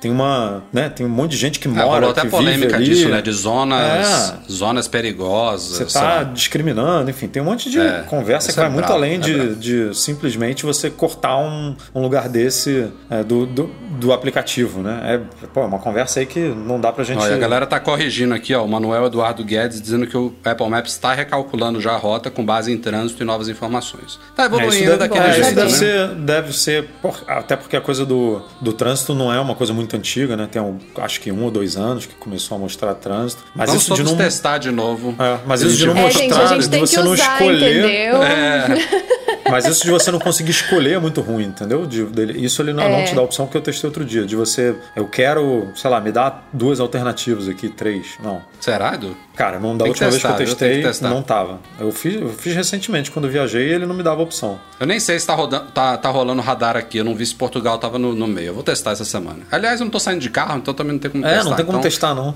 B: tem uma, né? Tem um monte de gente que é, mora, é, até que polêmica vive disso,
A: né? De zonas, é. zonas perigosas.
B: Você está discriminando, enfim, tem um monte de é, conversa que vai é muito além é de, de, simplesmente você cortar um, um lugar desse do, do, do, aplicativo, né? É pô, uma conversa aí que não dá pra gente.
A: Olha, a galera tá corrigindo aqui, ó, o Manuel Eduardo Guedes dizendo que o Apple Maps está recalculando já a rota com base em trânsito e novas informações. Tá evoluindo é, daquele
B: é,
A: jeito.
B: Isso deve,
A: né?
B: ser, deve ser. Por, até porque a coisa do, do trânsito não é uma coisa muito antiga, né? Tem um, acho que um ou dois anos que começou a mostrar trânsito. Mas
A: Vamos
B: isso
A: de
B: não.
A: testar de novo.
B: É, mas isso de não mostrar, é, gente, de você não
C: usar,
B: escolher.
C: Entendeu?
B: É. Mas isso de você não conseguir escolher é muito ruim, entendeu? De, de, isso ele não, é. não, te dá a opção que eu testei outro dia. De você, eu quero, sei lá, me dá duas alternativas aqui, três. Não.
A: Será, Edu?
B: Cara, não da Tem última testar, vez que eu testei, não tava. Eu fiz, eu fiz recentemente, quando viajei, ele não me dava opção.
A: Eu nem sei se tá, rodando, tá, tá rolando radar aqui. Eu não vi se Portugal tava no, no, meio. Eu vou testar essa semana. Aliás, eu não tô saindo de carro, então também não tem como
B: é,
A: testar.
B: É, não tem como
A: então...
B: testar, não.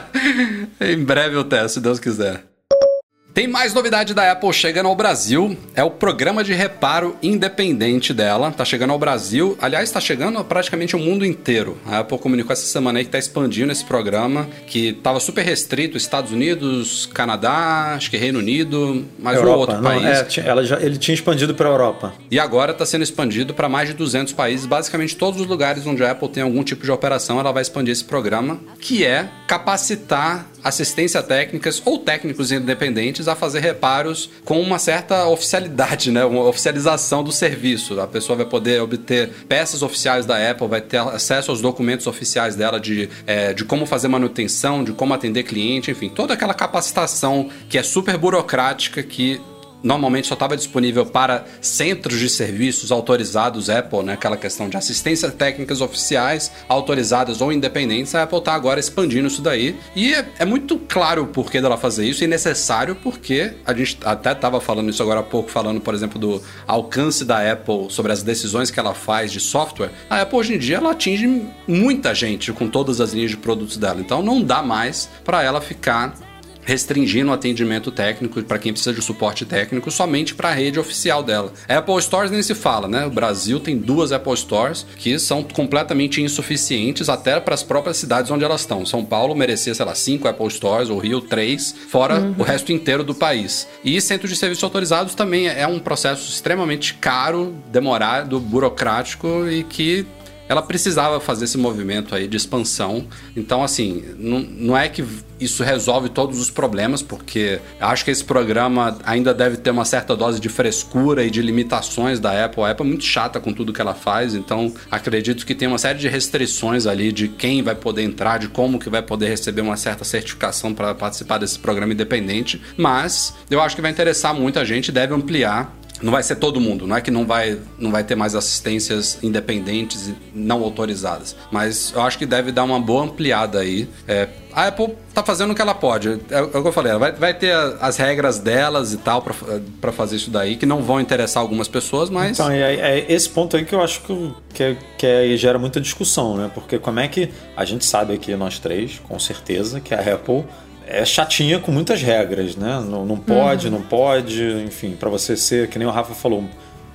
A: em breve eu testo, se Deus quiser. Tem mais novidade da Apple chegando ao Brasil. É o programa de reparo independente dela. Tá chegando ao Brasil. Aliás, está chegando praticamente o mundo inteiro. A Apple comunicou essa semana aí que está expandindo esse programa, que estava super restrito Estados Unidos, Canadá, acho que Reino Unido, mais Europa, um outro não, país.
B: É, ela já, ele tinha expandido para a Europa.
A: E agora está sendo expandido para mais de 200 países. Basicamente, todos os lugares onde a Apple tem algum tipo de operação, ela vai expandir esse programa, que é capacitar assistência técnicas ou técnicos independentes a fazer reparos com uma certa oficialidade, né? Uma oficialização do serviço. A pessoa vai poder obter peças oficiais da Apple, vai ter acesso aos documentos oficiais dela de, é, de como fazer manutenção, de como atender cliente, enfim, toda aquela capacitação que é super burocrática que normalmente só estava disponível para centros de serviços autorizados Apple, né? Aquela questão de assistência técnicas oficiais, autorizadas ou independentes. A Apple está agora expandindo isso daí. E é, é, muito claro o porquê dela fazer isso e necessário porque a gente até estava falando isso agora há pouco, falando, por exemplo, do alcance da Apple sobre as decisões que ela faz de software. A Apple hoje em dia ela atinge muita gente com todas as linhas de produtos dela. Então não dá mais para ela ficar restringindo o atendimento técnico para quem precisa de suporte técnico somente para a rede oficial dela. Apple Stores nem se fala, né? O Brasil tem duas Apple Stores que são completamente insuficientes até para as próprias cidades onde elas estão. São Paulo merecia, sei lá, cinco Apple Stores, o Rio três, fora uhum. o resto inteiro do país. E centros de serviços autorizados também é um processo extremamente caro, demorado, burocrático e que ela precisava fazer esse movimento aí de expansão. Então, assim, não, não é que isso resolve todos os problemas, porque acho que esse programa ainda deve ter uma certa dose de frescura e de limitações da Apple. A Apple é muito chata com tudo que ela faz, então acredito que tem uma série de restrições ali de quem vai poder entrar, de como que vai poder receber uma certa certificação para participar desse programa independente. Mas eu acho que vai interessar muita gente, deve ampliar não vai ser todo mundo, não é que não vai, não vai ter mais assistências independentes e não autorizadas, mas eu acho que deve dar uma boa ampliada aí. É, a Apple tá fazendo o que ela pode, é, é o que eu falei, ela vai, vai ter as regras delas e tal para fazer isso daí, que não vão interessar algumas pessoas, mas...
B: Então, é, é esse ponto aí que eu acho que, que, que é, gera muita discussão, né? Porque como é que a gente sabe aqui, nós três, com certeza, que a Apple é chatinha com muitas regras, né? Não, não pode, uhum. não pode, enfim, para você ser, que nem o Rafa falou,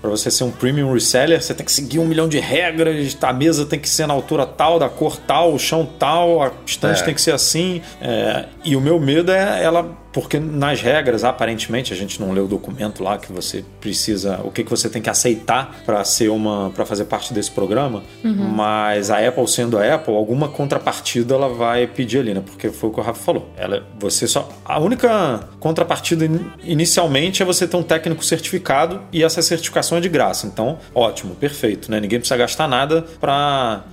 B: para você ser um premium reseller, você tem que seguir um milhão de regras, a mesa tem que ser na altura tal, da cor tal, o chão tal, a estante é. tem que ser assim. É, e o meu medo é ela porque nas regras, aparentemente, a gente não leu o documento lá que você precisa, o que, que você tem que aceitar para ser uma, para fazer parte desse programa, uhum. mas a Apple sendo a Apple, alguma contrapartida ela vai pedir ali, né? Porque foi o que o Rafa falou. Ela, você só, a única contrapartida inicialmente é você ter um técnico certificado e essa é de graça. Então, ótimo, perfeito, né? Ninguém precisa gastar nada para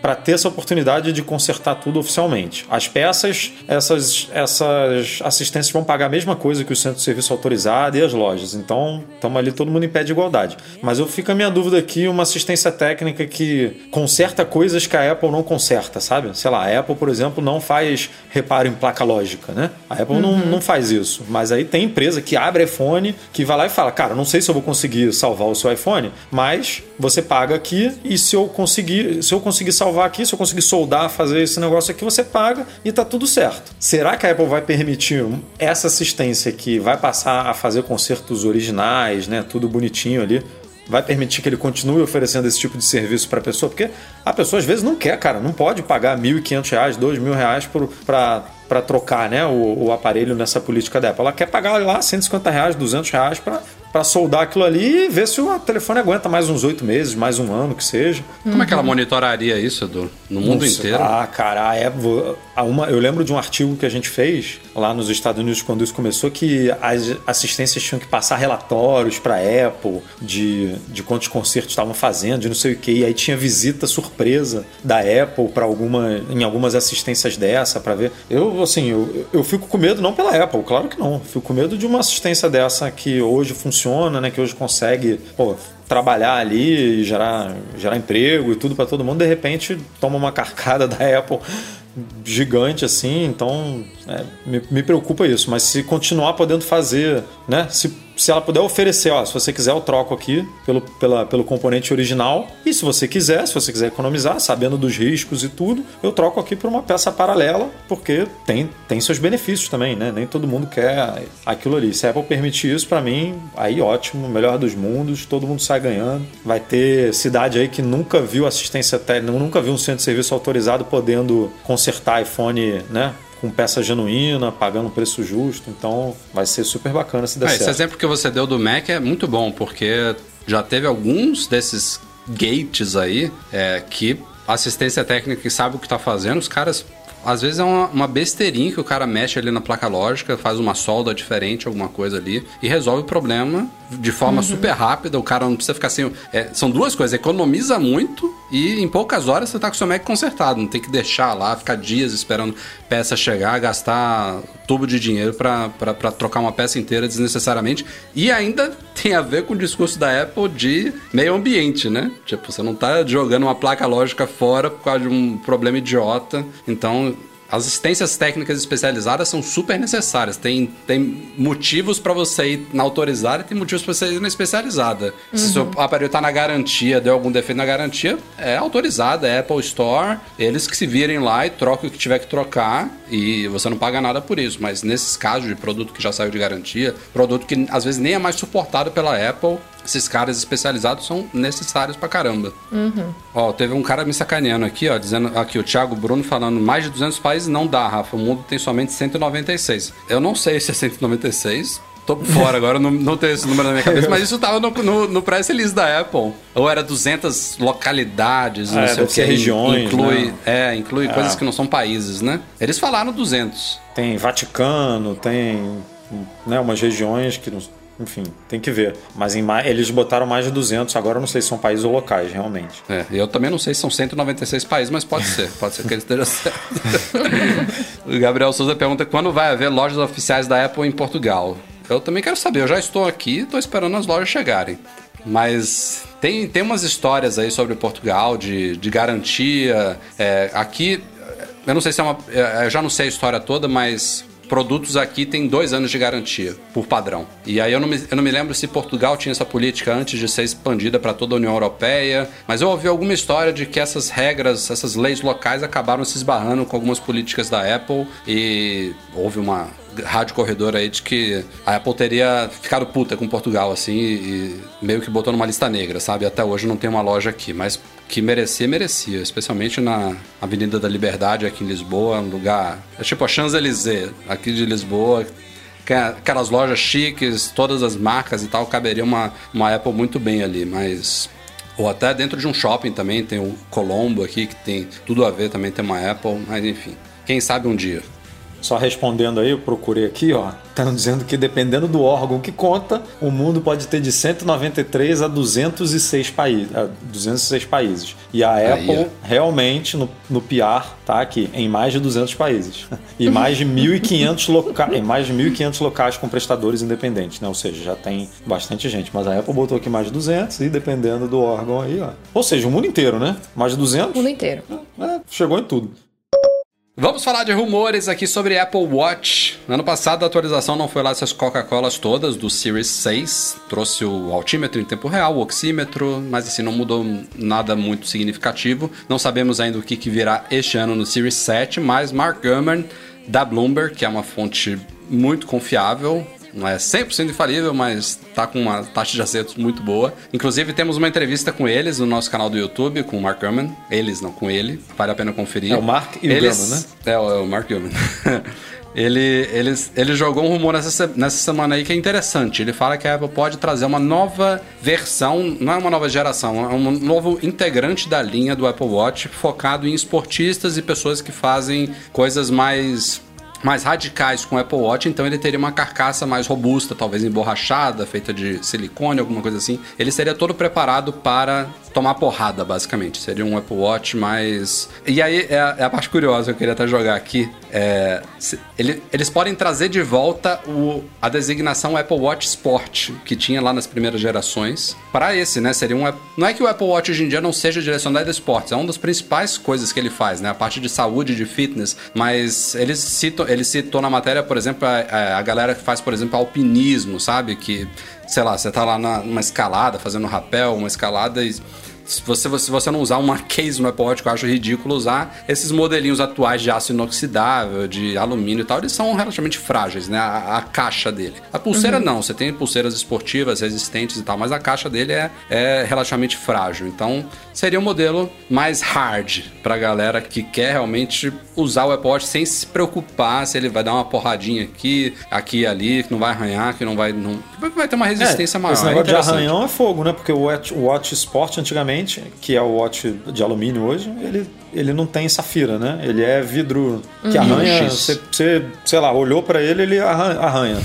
B: para ter essa oportunidade de consertar tudo oficialmente. As peças, essas essas assistências vão pagar a mesma coisa que o centro de serviço autorizado e as lojas. Então, estamos ali todo mundo em pé de igualdade. Mas eu fico a minha dúvida aqui, uma assistência técnica que conserta coisas que a Apple não conserta, sabe? Sei lá, a Apple, por exemplo, não faz reparo em placa lógica, né? A Apple uhum. não, não faz isso. Mas aí tem empresa que abre iPhone, que vai lá e fala, cara, não sei se eu vou conseguir salvar o seu iPhone, mas você paga aqui e se eu conseguir, se eu conseguir salvar aqui, se eu conseguir soldar, fazer esse negócio aqui, você paga e tá tudo certo. Será que a Apple vai permitir essa assistência que vai passar a fazer concertos originais, né, tudo bonitinho ali, vai permitir que ele continue oferecendo esse tipo de serviço para a pessoa? Porque a pessoa às vezes não quer, cara, não pode pagar R$ 1.500, R$ 2.000 para trocar né, o, o, aparelho nessa política da Apple. Ela quer pagar lá 150 reais, 200 reais para para soldar aquilo ali e ver se o telefone aguenta mais uns oito meses, mais um ano que seja.
A: Como uhum. é que ela monitoraria isso do, no mundo Nossa, inteiro?
B: Ah, cara, é, uma, eu lembro de um artigo que a gente fez lá nos Estados Unidos quando isso começou que as assistências tinham que passar relatórios para Apple de, de quantos concertos estavam fazendo, de não sei o que, e aí tinha visita surpresa da Apple para alguma em algumas assistências dessa para ver. Eu assim, eu, eu fico com medo não pela Apple, claro que não. Fico com medo de uma assistência dessa que hoje funciona né? Que hoje consegue pô, trabalhar ali e gerar, gerar emprego e tudo para todo mundo, de repente toma uma carcada da Apple gigante assim, então é, me, me preocupa isso. Mas se continuar podendo fazer, né? Se se ela puder oferecer, ó, se você quiser eu troco aqui pelo, pela, pelo componente original e se você quiser, se você quiser economizar, sabendo dos riscos e tudo, eu troco aqui por uma peça paralela, porque tem, tem seus benefícios também, né? Nem todo mundo quer aquilo ali. Se a Apple permitir isso, para mim, aí ótimo, melhor dos mundos, todo mundo sai ganhando. Vai ter cidade aí que nunca viu assistência técnica, nunca viu um centro de serviço autorizado podendo consertar iPhone, né? Com peça genuína, pagando um preço justo. Então vai ser super bacana se der
A: é,
B: certo.
A: Esse exemplo que você deu do Mac é muito bom, porque já teve alguns desses gates aí é, que assistência técnica que sabe o que está fazendo, os caras às vezes é uma, uma, besteirinha que o cara mexe ali na placa lógica, faz uma solda diferente, alguma coisa ali, e resolve o problema de forma uhum. super rápida. O cara não precisa ficar assim. É, são duas coisas: economiza muito e em poucas horas você tá com o seu Mac consertado. Não tem que deixar lá, ficar dias esperando peça chegar, gastar tubo de dinheiro para trocar uma peça inteira desnecessariamente. E ainda tem a ver com o discurso da Apple de meio ambiente, né? Tipo, você não tá jogando uma placa lógica fora por causa de um problema idiota. Então, assistências técnicas especializadas são super necessárias. Tem, tem motivos para você ir na autorizada e tem motivos para você ir na especializada. Uhum. Se o seu aparelho está na garantia, deu algum defeito na garantia, é autorizada, é Apple Store. Eles que se virem lá e troquem o que tiver que trocar e você não paga nada por isso. Mas nesses casos de produto que já saiu de garantia, produto que às vezes nem é mais suportado pela Apple, esses caras especializados são necessários pra caramba. Uhum. Ó, teve um cara me sacaneando aqui, ó, dizendo aqui, o Thiago Bruno falando mais de 200 países não dá, Rafa, o mundo tem somente 196. Eu não sei se é 196, Tô fora agora, não, não tenho esse número na minha cabeça, mas isso tava no, no, no press release da Apple. Ou era 200 localidades, não
B: é,
A: sei o que.
B: regiões,
A: inclui,
B: né?
A: É, inclui é. coisas que não são países, né? Eles falaram 200.
B: Tem Vaticano, tem né, umas regiões que não enfim, tem que ver. Mas em, eles botaram mais de 200, agora eu não sei se são países ou locais, realmente.
A: É, eu também não sei se são 196 países, mas pode ser. Pode ser que ele esteja certo. o Gabriel Souza pergunta quando vai haver lojas oficiais da Apple em Portugal. Eu também quero saber, eu já estou aqui, estou esperando as lojas chegarem. Mas tem, tem umas histórias aí sobre Portugal, de, de garantia. É, aqui, eu não sei se é uma. É, eu já não sei a história toda, mas produtos aqui têm dois anos de garantia, por padrão. E aí eu não, me, eu não me lembro se Portugal tinha essa política antes de ser expandida para toda a União Europeia, mas eu ouvi alguma história de que essas regras, essas leis locais acabaram se esbarrando com algumas políticas da Apple e houve uma rádio corredor aí de que a Apple teria ficado puta com Portugal, assim, e meio que botou numa lista negra, sabe? Até hoje não tem uma loja aqui, mas que merecia, merecia. Especialmente na Avenida da Liberdade, aqui em Lisboa, um lugar. É tipo a Champs-Élysées, aqui de Lisboa. É aquelas lojas chiques, todas as marcas e tal, caberia uma, uma Apple muito bem ali, mas. Ou até dentro de um shopping também, tem o Colombo aqui, que tem tudo a ver, também tem uma Apple, mas enfim. Quem sabe um dia.
B: Só respondendo aí, eu procurei aqui, ó. Estão dizendo que dependendo do órgão que conta, o mundo pode ter de 193 a 206, paí a 206 países. E a aí, Apple realmente no, no PR tá aqui em mais de 200 países. E mais de 1.500 locais, mais de 1.500 locais com prestadores independentes, né? Ou seja, já tem bastante gente, mas a Apple botou aqui mais de 200 e dependendo do órgão aí, ó. Ou seja, o mundo inteiro, né? Mais de 200?
C: O mundo inteiro.
B: É, chegou em tudo.
A: Vamos falar de rumores aqui sobre Apple Watch. ano passado a atualização não foi lá essas Coca-Colas todas do Series 6. Trouxe o altímetro em tempo real, o oxímetro, mas assim não mudou nada muito significativo. Não sabemos ainda o que, que virá este ano no Series 7, mas Mark Gurman da Bloomberg, que é uma fonte muito confiável, não é 100% infalível, mas tá com uma taxa de acertos muito boa. Inclusive, temos uma entrevista com eles no nosso canal do YouTube, com o Mark Gurman. Eles, não com ele. Vale a pena conferir.
B: É o Mark e eles... o Gurman, né?
A: É, é o Mark Gurman. Ele, ele, ele jogou um rumor nessa, nessa semana aí que é interessante. Ele fala que a Apple pode trazer uma nova versão, não é uma nova geração, é um novo integrante da linha do Apple Watch focado em esportistas e pessoas que fazem coisas mais mais radicais com o Apple Watch, então ele teria uma carcaça mais robusta, talvez emborrachada, feita de silicone, alguma coisa assim. Ele seria todo preparado para tomar porrada, basicamente. Seria um Apple Watch mais. E aí é a, é a parte curiosa que eu queria até jogar aqui. É, se, ele, eles podem trazer de volta o, a designação Apple Watch Sport, que tinha lá nas primeiras gerações, para esse, né? Seria um. Não é que o Apple Watch hoje em dia não seja direcionado a esportes, é uma das principais coisas que ele faz, né? A parte de saúde, de fitness, mas eles citam, ele citou na matéria, por exemplo, a, a galera que faz, por exemplo, alpinismo, sabe? Que, sei lá, você tá lá numa escalada, fazendo rapel, uma escalada e se você, se você não usar uma case no Apple Watch, eu acho ridículo usar, esses modelinhos atuais de aço inoxidável, de alumínio e tal, eles são relativamente frágeis, né? A, a caixa dele. A pulseira uhum. não, você tem pulseiras esportivas, resistentes e tal, mas a caixa dele é, é relativamente frágil. Então, seria um modelo mais hard pra galera que quer realmente usar o Apple Watch sem se preocupar se ele vai dar uma porradinha aqui, aqui e ali, que não vai arranhar, que não vai. Não, vai ter uma resistência
B: é,
A: maior.
B: Esse negócio é de arranhão é fogo, né? Porque o Watch, o Watch Sport antigamente, que é o Watch de alumínio hoje, ele, ele não tem safira, né? Ele é vidro que uhum. arranha. Você, você, sei lá, olhou para ele, ele arranha.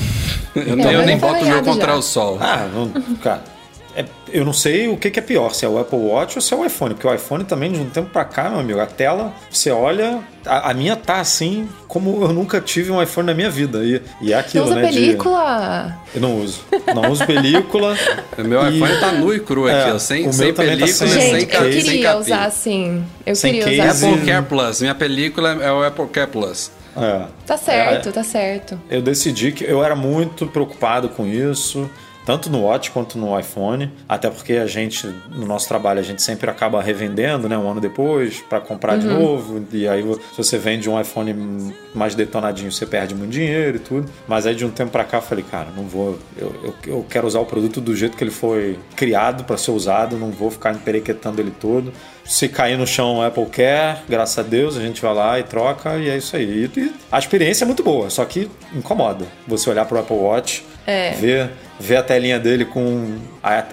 A: Eu, eu nem boto o meu contra já. o sol.
B: Ah, não, cara é, eu não sei o que, que, é pior, se é o Apple Watch ou se é o iPhone, porque o iPhone também, de um tempo pra cá, meu amigo, a tela, você olha, a, a minha tá assim como eu nunca tive um iPhone na minha vida. E, e é aquilo,
C: não usa
B: né?
C: película?
B: De... Eu não uso. Não uso película.
A: o meu e... iPhone tá nu e cru aqui, é, sem, sem tá película, tá sem,
C: Gente,
A: sem case.
C: eu queria usar assim. Eu sem queria
A: case. usar assim. Apple Care Plus. Minha película é o Apple Care Plus.
B: É.
C: Tá certo, é, tá certo.
B: Eu decidi que eu era muito preocupado com isso tanto no Watch quanto no iPhone, até porque a gente, no nosso trabalho, a gente sempre acaba revendendo, né, um ano depois, para comprar uhum. de novo, e aí se você vende um iPhone mais detonadinho, você perde muito dinheiro e tudo. Mas aí de um tempo para cá eu falei, cara, não vou, eu, eu, eu, quero usar o produto do jeito que ele foi criado para ser usado, não vou ficar emperequetando ele todo. Se cair no chão, Apple Care, graças a Deus, a gente vai lá e troca e é isso aí. E, a experiência é muito boa, só que incomoda você olhar para o Apple Watch, é. ver ver a telinha dele com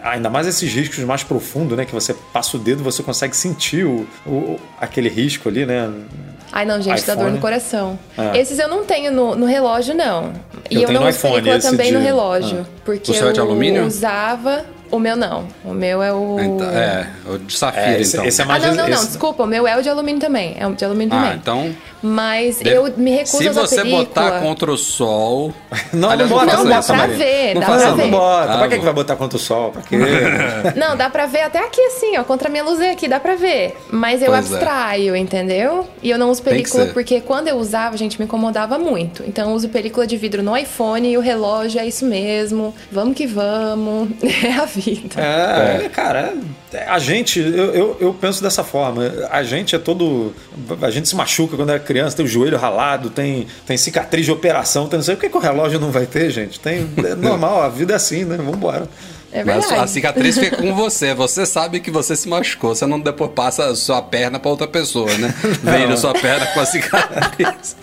B: ainda mais esses riscos mais profundos, né? Que você passa o dedo você consegue sentir o, o aquele risco ali, né?
C: Ai, não, gente, iPhone. dá dor no coração. É. Esses eu não tenho no, no relógio, não.
B: E eu, eu não uso película
C: também dia. no relógio. Ah. Porque
A: o seu
C: é
A: de alumínio?
C: usava o meu não. O meu é o.
A: Então, é, o de safira, é, esse,
B: então. Esse é mais
C: ah, não, não, não, desculpa. O meu é o de alumínio também. É o de alumínio
A: ah,
C: também.
A: então.
C: Mas Deve... eu me recuso
A: Se
C: a usar
A: você
C: película.
A: botar contra o sol.
B: não, Aliás, não,
C: não,
B: não,
C: dá pra ver.
B: Não
C: dá pra
B: não,
C: ver.
B: não bota.
A: Ah,
B: pra que, que vai botar contra o sol? Pra quê?
C: não, dá pra ver até aqui assim, ó. Contra a minha luzinha aqui, dá pra ver. Mas eu pois é. abstraio, é. entendeu? E eu não uso película porque quando eu usava, a gente me incomodava muito. Então eu uso película de vidro no iPhone e o relógio é isso mesmo. Vamos que vamos. É a vida.
B: É, é. cara, a gente, eu, eu, eu, penso dessa forma. A gente é todo. A gente se machuca quando é criança, tem o joelho ralado, tem, tem cicatriz de operação, tem não sei o que, que o relógio não vai ter, gente. Tem, é normal, a vida é assim, né? Vambora.
C: É Mas
A: a cicatriz fica com você. Você sabe que você se machucou. Você não depois passa a sua perna para outra pessoa, né? Vem na sua perna com a cicatriz.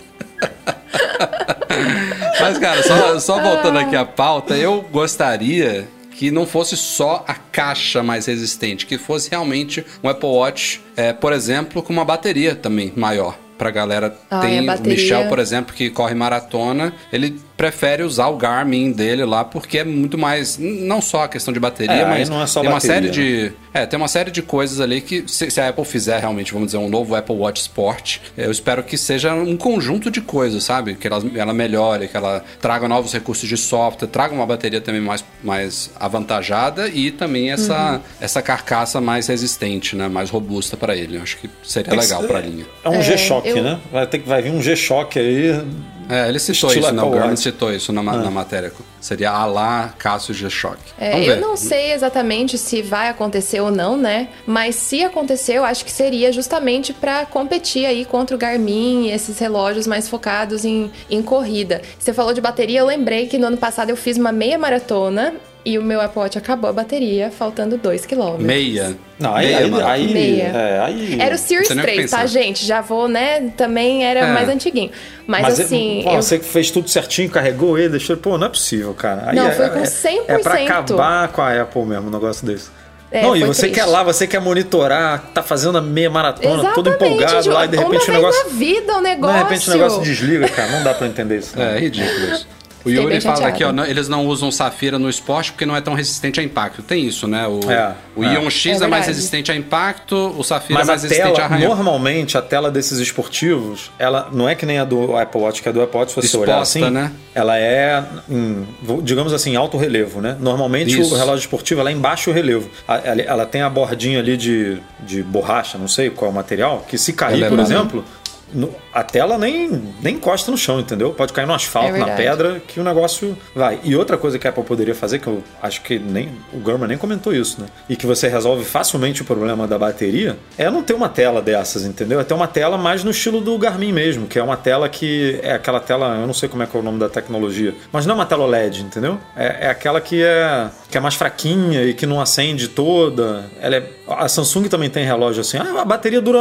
A: Mas, cara, só, só voltando aqui à pauta, eu gostaria que não fosse só a caixa mais resistente, que fosse realmente um Apple Watch, é, por exemplo, com uma bateria também maior. Pra galera, tem o Michel, por exemplo, que corre maratona, ele prefere usar o Garmin dele lá porque é muito mais não só a questão de bateria, é, mas
B: não é só
A: tem
B: bateria,
A: uma série
B: né?
A: de é, tem uma série de coisas ali que se, se, a Apple fizer realmente, vamos dizer, um novo Apple Watch Sport, eu espero que seja um conjunto de coisas, sabe? Que ela, ela melhore, que ela traga novos recursos de software, traga uma bateria também mais, mais avantajada e também essa, uhum. essa carcaça mais resistente, né? Mais robusta para ele. Eu acho que seria legal para a linha.
B: É um é, G-Shock, eu... né? Vai ter que vai vir um G-Shock aí
A: é, ele citou Estilo isso, não, o Garmin citou isso na, ah. na matéria. Seria a lá Cássio G-Shock.
C: É, eu não sei exatamente se vai acontecer ou não, né? Mas se acontecer, eu acho que seria justamente para competir aí contra o Garmin e esses relógios mais focados em, em corrida. Você falou de bateria, eu lembrei que no ano passado eu fiz uma meia maratona e o meu Apple Watch acabou a bateria, faltando 2 km.
A: Meia.
B: Não, aí,
A: Meia,
B: aí, aí,
C: Meia.
B: É, aí,
C: Era o Series 3, tá, gente? Já vou, né? Também era é. mais antiguinho. Mas, Mas assim.
B: Pô, eu... Você que fez tudo certinho, carregou ele, deixou. Pô, não é possível, cara. Aí
C: não,
B: é,
C: foi com 100%.
B: É, é pra acabar com a Apple mesmo, um negócio desse. É, não, e você triste. quer lá, você quer monitorar, tá fazendo a meia maratona, Exatamente, todo empolgado lá, e de repente o negócio.
C: Na vida, o negócio.
B: De repente o negócio desliga, cara. Não dá pra entender isso.
A: É, é ridículo isso. O Yuri fala aqui, ó, eles não usam safira no esporte porque não é tão resistente a impacto. Tem isso, né? O, é, o é. Ion X é, é, mais resistente a impacto, o safira
B: Mas
A: é mais resistente
B: tela,
A: a arranhão.
B: Normalmente, a tela desses esportivos, ela não é que nem a do Apple Watch, que a do Apple Watch, se você
A: Exposta,
B: olhar assim,
A: né?
B: ela é, em, digamos assim, alto relevo, né? Normalmente isso. o relógio esportivo ela é em baixo relevo. Ela, ela, tem a bordinha ali de, de borracha, não sei qual é o material, que se cair, por exemplo, no, a tela nem, nem encosta no chão, entendeu? Pode cair no asfalto, é na pedra, que o negócio vai. E outra coisa que a Apple poderia fazer, que eu acho que nem o Gurman nem comentou isso, né? E que você resolve facilmente o problema da bateria, é não ter uma tela dessas, entendeu? É ter uma tela mais no estilo do Garmin mesmo, que é uma tela que é aquela tela, eu não sei como é que é o nome da tecnologia, mas não é uma tela OLED, entendeu? É, é aquela que é, que é mais fraquinha e que não acende toda. Ela é, a Samsung também tem relógio assim, ah, a bateria dura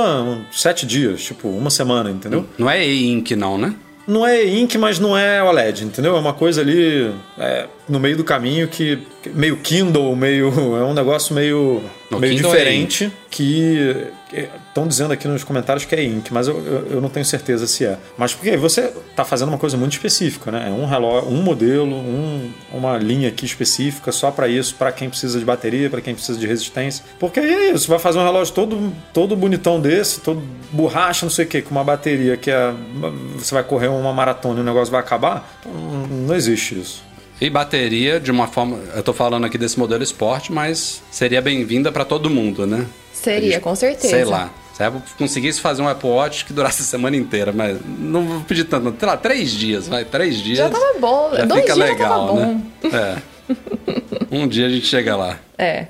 B: sete dias, tipo, uma semana entendeu?
A: Não é e-ink não, né?
B: Não é ink, mas não é OLED, entendeu? É uma coisa ali é, no meio do caminho que meio Kindle, meio é um negócio meio meio Kindle é diferente é que estão dizendo aqui nos comentários que é Ink, mas eu, eu, eu, não tenho certeza se é. Mas porque você está fazendo uma coisa muito específica, né? É um relógio, um modelo, um, uma linha aqui específica só para isso, para quem precisa de bateria, para quem precisa de resistência. Porque aí é isso, vai fazer um relógio todo, todo bonitão desse, todo borracha, não sei o que, com uma bateria que é, você vai correr uma maratona e o negócio vai acabar. Não, não existe isso.
A: E bateria, de uma forma. Eu tô falando aqui desse modelo esporte, mas seria bem-vinda para todo mundo, né?
C: Seria, gente, com certeza.
A: Sei lá. Se eu conseguisse fazer um Apple Watch que durasse a semana inteira, mas não vou pedir tanto, sei lá, três dias, vai, três dias.
C: Já tava bom,
A: já
C: dois
A: fica
C: dias
A: legal,
C: já tava
A: né?
C: bom.
A: É. Um dia a gente chega lá.
C: É.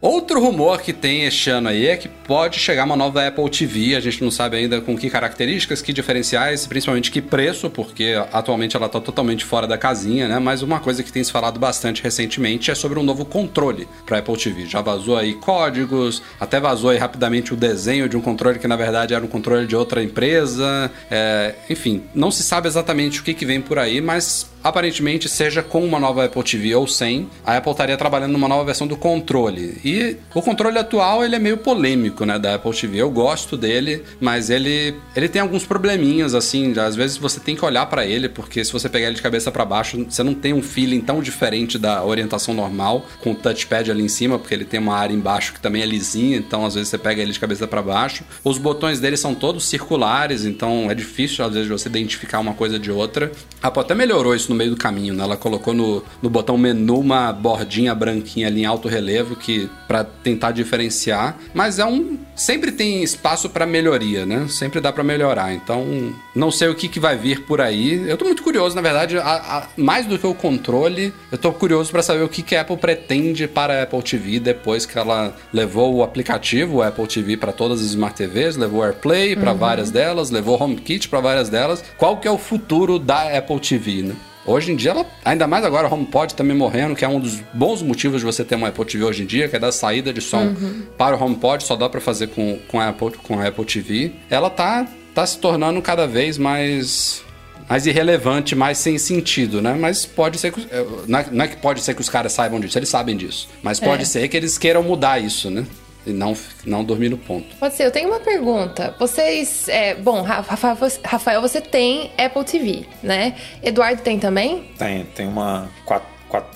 A: Outro rumor que tem este ano aí é que pode chegar uma nova Apple TV. A gente não sabe ainda com que características, que diferenciais, principalmente que preço, porque atualmente ela está totalmente fora da casinha, né? Mas uma coisa que tem se falado bastante recentemente é sobre um novo controle para Apple TV. Já vazou aí códigos, até vazou aí rapidamente o desenho de um controle que na verdade era um controle de outra empresa. É, enfim, não se sabe exatamente o que, que vem por aí, mas aparentemente, seja com uma nova Apple TV ou sem, a Apple estaria trabalhando numa nova versão do controle. E o controle atual, ele é meio polêmico, né, da Apple TV. Eu gosto dele, mas ele ele tem alguns probleminhas assim, às vezes você tem que olhar para ele, porque se você pegar ele de cabeça para baixo, você não tem um feeling tão diferente da orientação normal com o touchpad ali em cima, porque ele tem uma área embaixo que também é lisinha, então às vezes você pega ele de cabeça para baixo. Os botões dele são todos circulares, então é difícil às vezes você identificar uma coisa de outra. A Apple até melhorou isso no meio do caminho, né? Ela colocou no, no botão menu uma bordinha branquinha ali em alto relevo que para tentar diferenciar, mas é um sempre tem espaço para melhoria, né? Sempre dá para melhorar. Então, não sei o que, que vai vir por aí. Eu tô muito curioso, na verdade, a, a, mais do que o controle, eu tô curioso para saber o que, que a Apple pretende para a Apple TV depois que ela levou o aplicativo, o Apple TV para todas as Smart TVs, levou AirPlay para uhum. várias delas, levou HomeKit para várias delas. Qual que é o futuro da Apple TV, né? Hoje em dia, ela, ainda mais agora, o HomePod também morrendo, que é um dos bons motivos de você ter uma Apple TV hoje em dia, que é da saída de som uhum. para o HomePod, só dá para fazer com, com, a Apple, com a Apple TV. Ela tá, tá se tornando cada vez mais mais irrelevante, mais sem sentido, né? Mas pode ser que. Não é que pode ser que os caras saibam disso, eles sabem disso. Mas pode é. ser que eles queiram mudar isso, né? E não, não dormir no ponto.
C: Pode ser, eu tenho uma pergunta. Vocês. É, bom, Rafael, Rafael, você tem Apple TV, né? Eduardo tem também?
B: Tem, tem uma 4,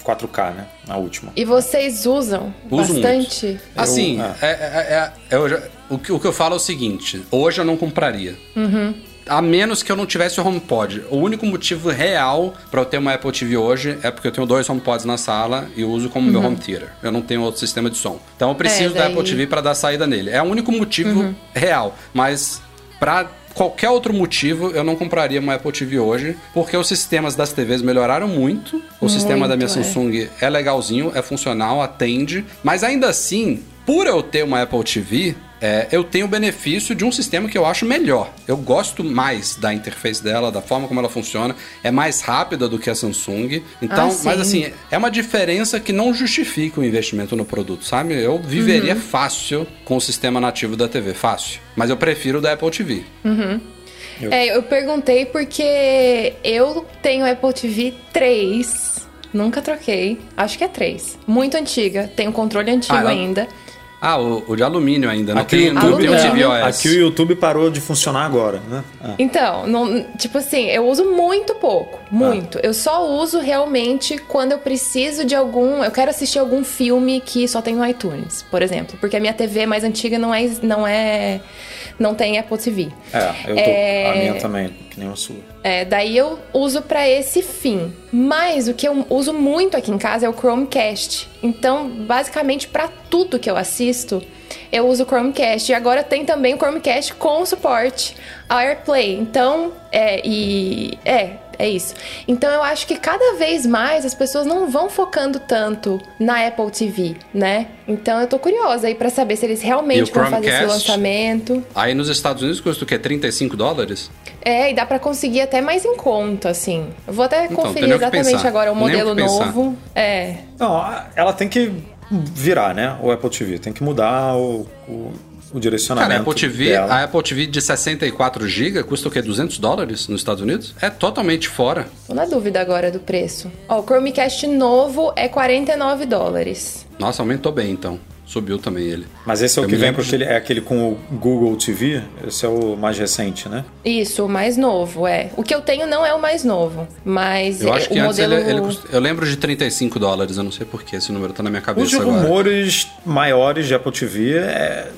B: 4, k né? Na última.
C: E vocês usam Uso bastante? Muito.
A: Assim, eu, é. É, é, é, eu já, o, que, o que eu falo é o seguinte: hoje eu não compraria.
C: Uhum
A: a menos que eu não tivesse o HomePod. O único motivo real para eu ter uma Apple TV hoje é porque eu tenho dois HomePods na sala e uso como uhum. meu home theater. Eu não tenho outro sistema de som. Então eu preciso é, daí... da Apple TV para dar saída nele. É o único motivo uhum. real. Mas para qualquer outro motivo, eu não compraria uma Apple TV hoje, porque os sistemas das TVs melhoraram muito. O muito, sistema da minha é. Samsung é legalzinho, é funcional, atende, mas ainda assim, por eu ter uma Apple TV, é, eu tenho o benefício de um sistema que eu acho melhor. Eu gosto mais da interface dela, da forma como ela funciona. É mais rápida do que a Samsung. Então, ah, mas assim, é uma diferença que não justifica o investimento no produto, sabe? Eu viveria uhum. fácil com o sistema nativo da TV, fácil. Mas eu prefiro o da Apple TV.
C: Uhum. Eu... É, eu perguntei porque eu tenho Apple TV 3. Nunca troquei. Acho que é 3. Muito antiga. Tem um controle antigo ah, ainda.
A: Ah, o, o, de alumínio ainda, não
B: aqui tem, YouTube, é, Aqui o YouTube parou de funcionar agora, né?
C: Ah. Então, não, tipo assim, eu uso muito pouco, muito. Ah. Eu só uso realmente quando eu preciso de algum, eu quero assistir algum filme que só tem no iTunes, por exemplo, porque a minha TV mais antiga não é não é não tem Apple TV.
B: É, eu tô, é... a minha também, que nem a sua.
C: É, daí eu uso para esse fim. Mas o que eu uso muito aqui em casa é o Chromecast. Então, basicamente, para tudo que eu assisto, eu uso o Chromecast. E agora tem também o Chromecast com suporte ao AirPlay. Então, é, e. É, é isso. Então eu acho que cada vez mais as pessoas não vão focando tanto na Apple TV, né? Então eu tô curiosa aí para saber se eles realmente vão fazer esse lançamento.
A: Aí nos Estados Unidos custa o quê? 35 dólares?
C: É, e dá para conseguir até mais em conta, assim. Eu vou até então, conferir exatamente agora o modelo o novo. É.
B: Não, ela tem que virar, né? O Apple TV. Tem que mudar o, o o direcionamento. Cara,
A: a Apple TV, dela. a Apple TV de 64 GB custa o quê? 200 dólares nos Estados Unidos? É totalmente fora.
C: Tô na dúvida agora do preço. Ó, o Chromecast novo é 49 dólares.
A: Nossa, aumentou bem então. Subiu também ele.
B: Mas esse é o eu que vem com aquele, é aquele com o Google TV? Esse é o mais recente, né?
C: Isso, o mais novo, é. O que eu tenho não é o mais novo, mas
A: eu acho
C: que
A: o
C: modelo...
A: Ele, ele, eu lembro de 35 dólares, eu não sei porquê, esse número tá na minha cabeça
B: Os
A: agora.
B: rumores maiores de Apple TV é,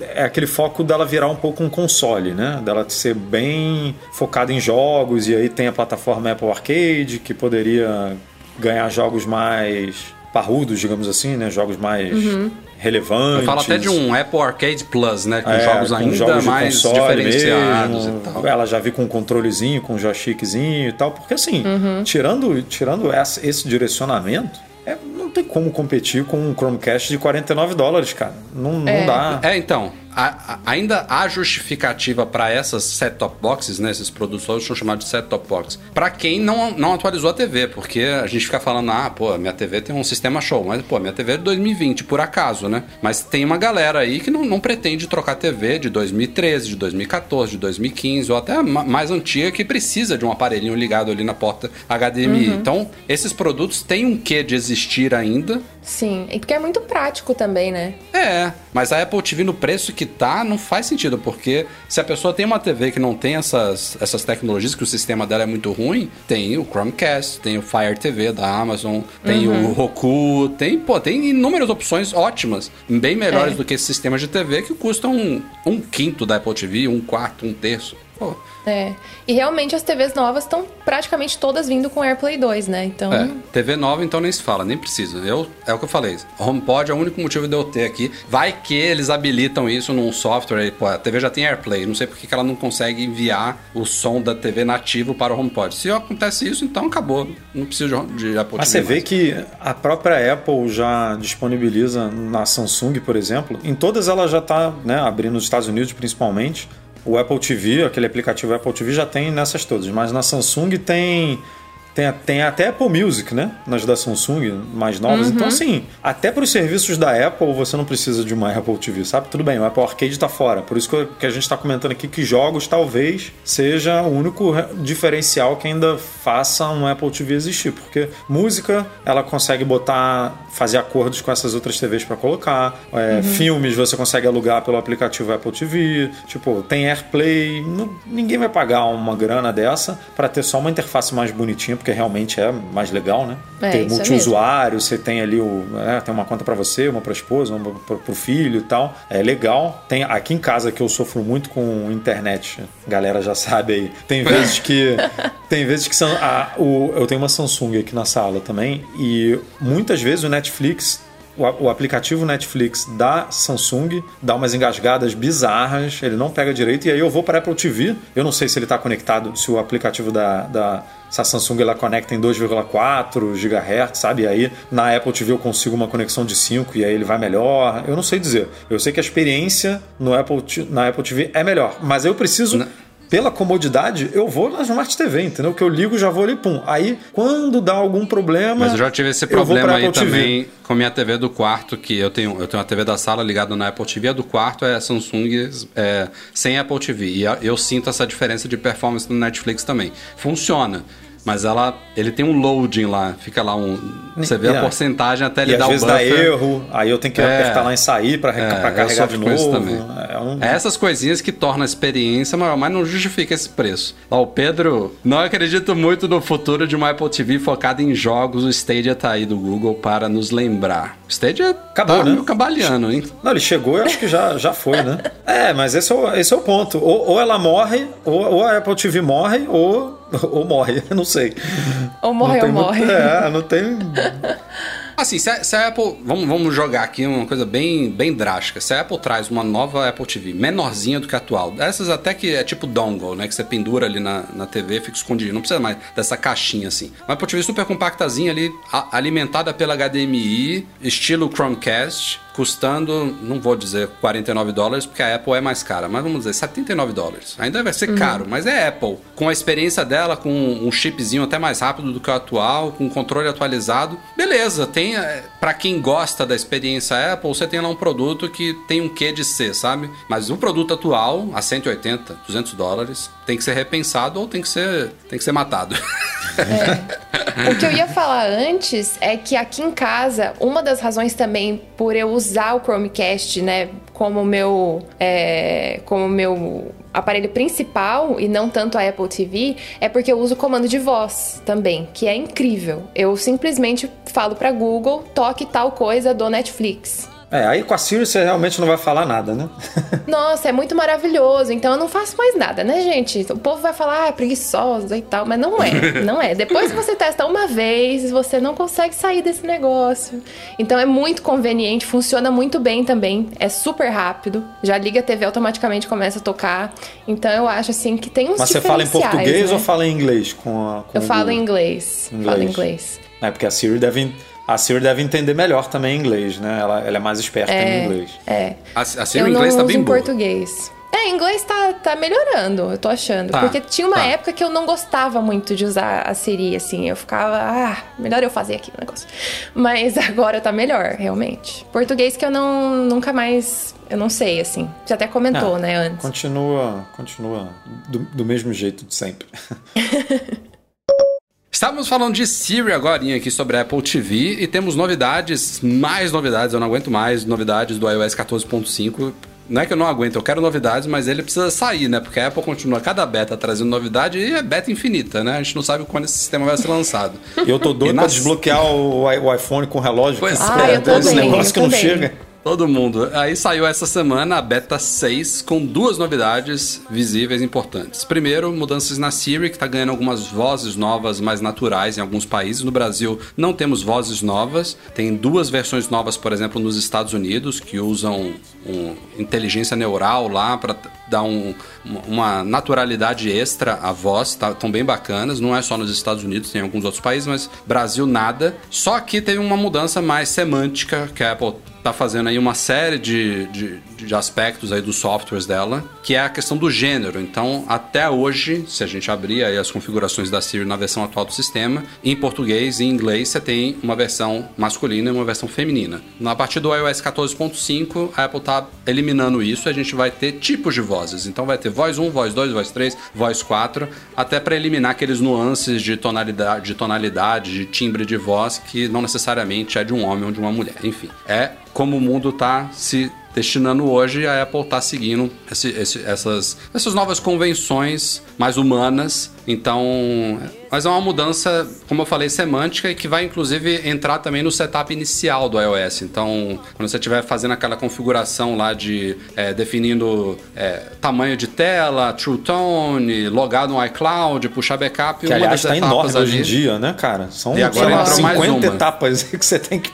B: é aquele foco dela virar um pouco um console, né? Dela ser bem focada em jogos e aí tem a plataforma Apple Arcade que poderia ganhar jogos mais parrudos, digamos assim, né? Jogos mais uhum. relevantes.
A: Fala até de um Apple Arcade Plus, né? Com é, jogos com ainda jogos mais diferenciados mesmo. e tal.
B: Ela já vi com um controlezinho, com um joystickzinho e tal. Porque assim, uhum. tirando, tirando essa, esse direcionamento, é, não tem como competir com um Chromecast de 49 dólares, cara. Não, é. não dá.
A: É, então a, a, ainda há justificativa para essas set-top boxes, né? Esses produtos são chamados de set-top box. Para quem não, não atualizou a TV, porque a gente fica falando, ah, pô, minha TV tem um sistema show, mas, pô, minha TV é de 2020, por acaso, né? Mas tem uma galera aí que não, não pretende trocar TV de 2013, de 2014, de 2015, ou até mais antiga, que precisa de um aparelhinho ligado ali na porta HDMI. Uhum. Então, esses produtos têm um quê de existir ainda.
C: Sim, e porque é muito prático também, né?
A: É, mas a Apple TV no preço que tá não faz sentido, porque se a pessoa tem uma TV que não tem essas, essas tecnologias, que o sistema dela é muito ruim, tem o Chromecast, tem o Fire TV da Amazon, tem uhum. o Roku, tem, pô, tem inúmeras opções ótimas, bem melhores é. do que esses sistemas de TV que custam um, um quinto da Apple TV, um quarto, um terço. Pô,
C: é. E realmente as TVs novas estão praticamente todas vindo com AirPlay 2, né? Então.
A: É, TV nova então nem se fala, nem precisa. Eu, é o que eu falei. HomePod é o único motivo de eu ter aqui. Vai que eles habilitam isso num software aí. Pô, a TV já tem AirPlay. Não sei por que ela não consegue enviar o som da TV nativo para o HomePod. Se acontece isso, então acabou. Não precisa de, de Apple
B: Mas TV você vê que a própria Apple já disponibiliza na Samsung, por exemplo. Em todas elas já está né, abrindo nos Estados Unidos principalmente o Apple TV, aquele aplicativo Apple TV já tem nessas todas, mas na Samsung tem tem, tem até Apple Music, né? Nas da Samsung, mais novas. Uhum. Então, assim, até para os serviços da Apple, você não precisa de uma Apple TV, sabe? Tudo bem, o Apple Arcade está fora. Por isso que a gente está comentando aqui que jogos talvez seja o único diferencial que ainda faça um Apple TV existir. Porque música, ela consegue botar, fazer acordos com essas outras TVs para colocar. É, uhum. Filmes você consegue alugar pelo aplicativo Apple TV. Tipo, tem AirPlay. Não, ninguém vai pagar uma grana dessa para ter só uma interface mais bonitinha porque realmente é mais legal, né? É, ter é multiusuário, é você tem ali o. É, tem uma conta para você, uma para esposa, uma para o filho e tal. É legal. Tem aqui em casa que eu sofro muito com internet, galera já sabe aí. Tem vezes que. tem vezes que são. A, o, eu tenho uma Samsung aqui na sala também, e muitas vezes o Netflix o, aplicativo Netflix da Samsung dá umas engasgadas bizarras, ele não pega direito, e aí eu vou para Apple TV. Eu não sei se ele está conectado, se o aplicativo da, da se a Samsung ela conecta em 2,4 GHz, sabe? E aí na Apple TV eu consigo uma conexão de 5 e aí ele vai melhor. Eu não sei dizer. Eu sei que a experiência no Apple, na Apple TV é melhor, mas eu preciso. Não pela comodidade, eu vou na Smart TV, entendeu? Que eu ligo, já vou ali, pum. Aí, quando dá algum problema.
A: Mas eu já tive esse problema aí também com a minha TV do quarto, que eu tenho, eu tenho uma TV da sala ligada na Apple TV, a do quarto é Samsung é, sem Apple TV. E eu sinto essa diferença de performance no Netflix também. Funciona. Mas ela, ele tem um loading lá, fica lá um. Você vê a porcentagem até ele
B: e
A: dar
B: às o vezes buffer. dá erro, aí eu tenho que é, apertar lá em sair para é, carregar de novo. Também.
A: É, um... é essas coisinhas que tornam a experiência maior, mas não justifica esse preço. Ó, o Pedro, não acredito muito no futuro de uma Apple TV focada em jogos. O Stadia tá aí do Google para nos lembrar. O Stadia
B: Acabou, tá né? meio
A: hein?
B: Não, ele chegou e acho que já, já foi, né? é, mas esse é o, esse é o ponto. Ou, ou ela morre, ou, ou a Apple TV morre, ou ou morre, não sei.
C: Ou morre ou morre.
B: É, não tem.
A: Assim, se a, se a, Apple. Vamos, vamos jogar aqui uma coisa bem, bem drástica. Se a Apple traz uma nova Apple TV, menorzinha do que a atual, dessas até que é tipo dongle, né? Que você pendura ali na, na TV e fica escondido. Não precisa mais dessa caixinha assim. Uma Apple TV super compactazinha ali, a, alimentada pela HDMI, estilo Chromecast custando, não vou dizer 49 dólares, porque a Apple é mais cara, mas vamos dizer 79 dólares. Ainda vai ser uhum. caro, mas é Apple. Com a experiência dela, com um chipzinho até mais rápido do que o atual, com controle atualizado, beleza. Tem, é, para quem gosta da experiência Apple, você tem lá um produto que tem um quê de ser, sabe? Mas o produto atual, a 180, 200 dólares, tem que ser repensado ou tem que ser, tem que ser matado.
C: É. O que eu ia falar antes é que aqui em casa, uma das razões também por eu usar o Chromecast, né, como meu, é, como meu aparelho principal e não tanto a Apple TV, é porque eu uso o comando de voz também, que é incrível. Eu simplesmente falo para Google, toque tal coisa do Netflix.
B: É, aí com a Siri você realmente não vai falar nada, né?
C: Nossa, é muito maravilhoso. Então eu não faço mais nada, né, gente? O povo vai falar, ah, é preguiçosa e tal, mas não é, não é. Depois que você testa uma vez, você não consegue sair desse negócio. Então é muito conveniente, funciona muito bem também, é super rápido. Já liga a TV automaticamente começa a tocar. Então eu acho assim que tem uns
B: Mas você fala em português né? ou fala em inglês com a com
C: Eu falo em inglês. inglês. Falo em inglês.
B: É porque a Siri deve a Siri deve entender melhor também inglês, né? Ela, ela é mais esperta é, em inglês.
C: É.
A: A, a Siri em inglês tá bem
C: em
A: boa.
C: português. É, inglês tá, tá melhorando, eu tô achando. Tá, Porque tinha uma tá. época que eu não gostava muito de usar a Siri, assim. Eu ficava, ah, melhor eu fazer aqui o negócio. Mas agora tá melhor, realmente. Português que eu não nunca mais. Eu não sei, assim. Você até comentou, é, né, antes.
B: Continua, continua do, do mesmo jeito de sempre.
A: Estávamos falando de Siri agora aqui sobre a Apple TV e temos novidades, mais novidades, eu não aguento mais, novidades do iOS 14.5. Não é que eu não aguento, eu quero novidades, mas ele precisa sair, né? Porque a Apple continua cada beta trazendo novidade e é beta infinita, né? A gente não sabe quando esse sistema vai ser lançado.
B: E eu tô doido nas... pra desbloquear o, o iPhone com relógio.
C: Pois ah, é, eu também,
B: negócio que não chega.
A: Todo mundo. Aí saiu essa semana a beta 6 com duas novidades visíveis importantes. Primeiro, mudanças na Siri, que está ganhando algumas vozes novas mais naturais em alguns países. No Brasil não temos vozes novas. Tem duas versões novas, por exemplo, nos Estados Unidos, que usam um, inteligência neural lá para dar um, uma naturalidade extra à voz. Estão tá, bem bacanas. Não é só nos Estados Unidos, tem em alguns outros países, mas Brasil nada. Só que teve uma mudança mais semântica que a Apple tá fazendo aí uma série de, de, de, aspectos aí dos softwares dela, que é a questão do gênero. Então, até hoje, se a gente abrir aí as configurações da Siri na versão atual do sistema, em português e em inglês você tem uma versão masculina e uma versão feminina. Na partir do iOS 14.5, a Apple tá eliminando isso a gente vai ter tipos de vozes. Então vai ter voz 1, voz 2, voz 3, voz 4, até para eliminar aqueles nuances de tonalidade, de tonalidade, de timbre de voz que não necessariamente é de um homem ou de uma mulher. Enfim, é como o mundo está se destinando hoje, a Apple está seguindo esse, esse, essas, essas novas convenções mais humanas. Então, mas é uma mudança, como eu falei, semântica e que vai inclusive entrar também no setup inicial do iOS. Então, quando você estiver fazendo aquela configuração lá de é, definindo é, tamanho de tela, True Tone, logar no iCloud, puxar backup,
B: que aliás está enorme ali, hoje em dia, né, cara? São, e agora são 50 etapas que você tem que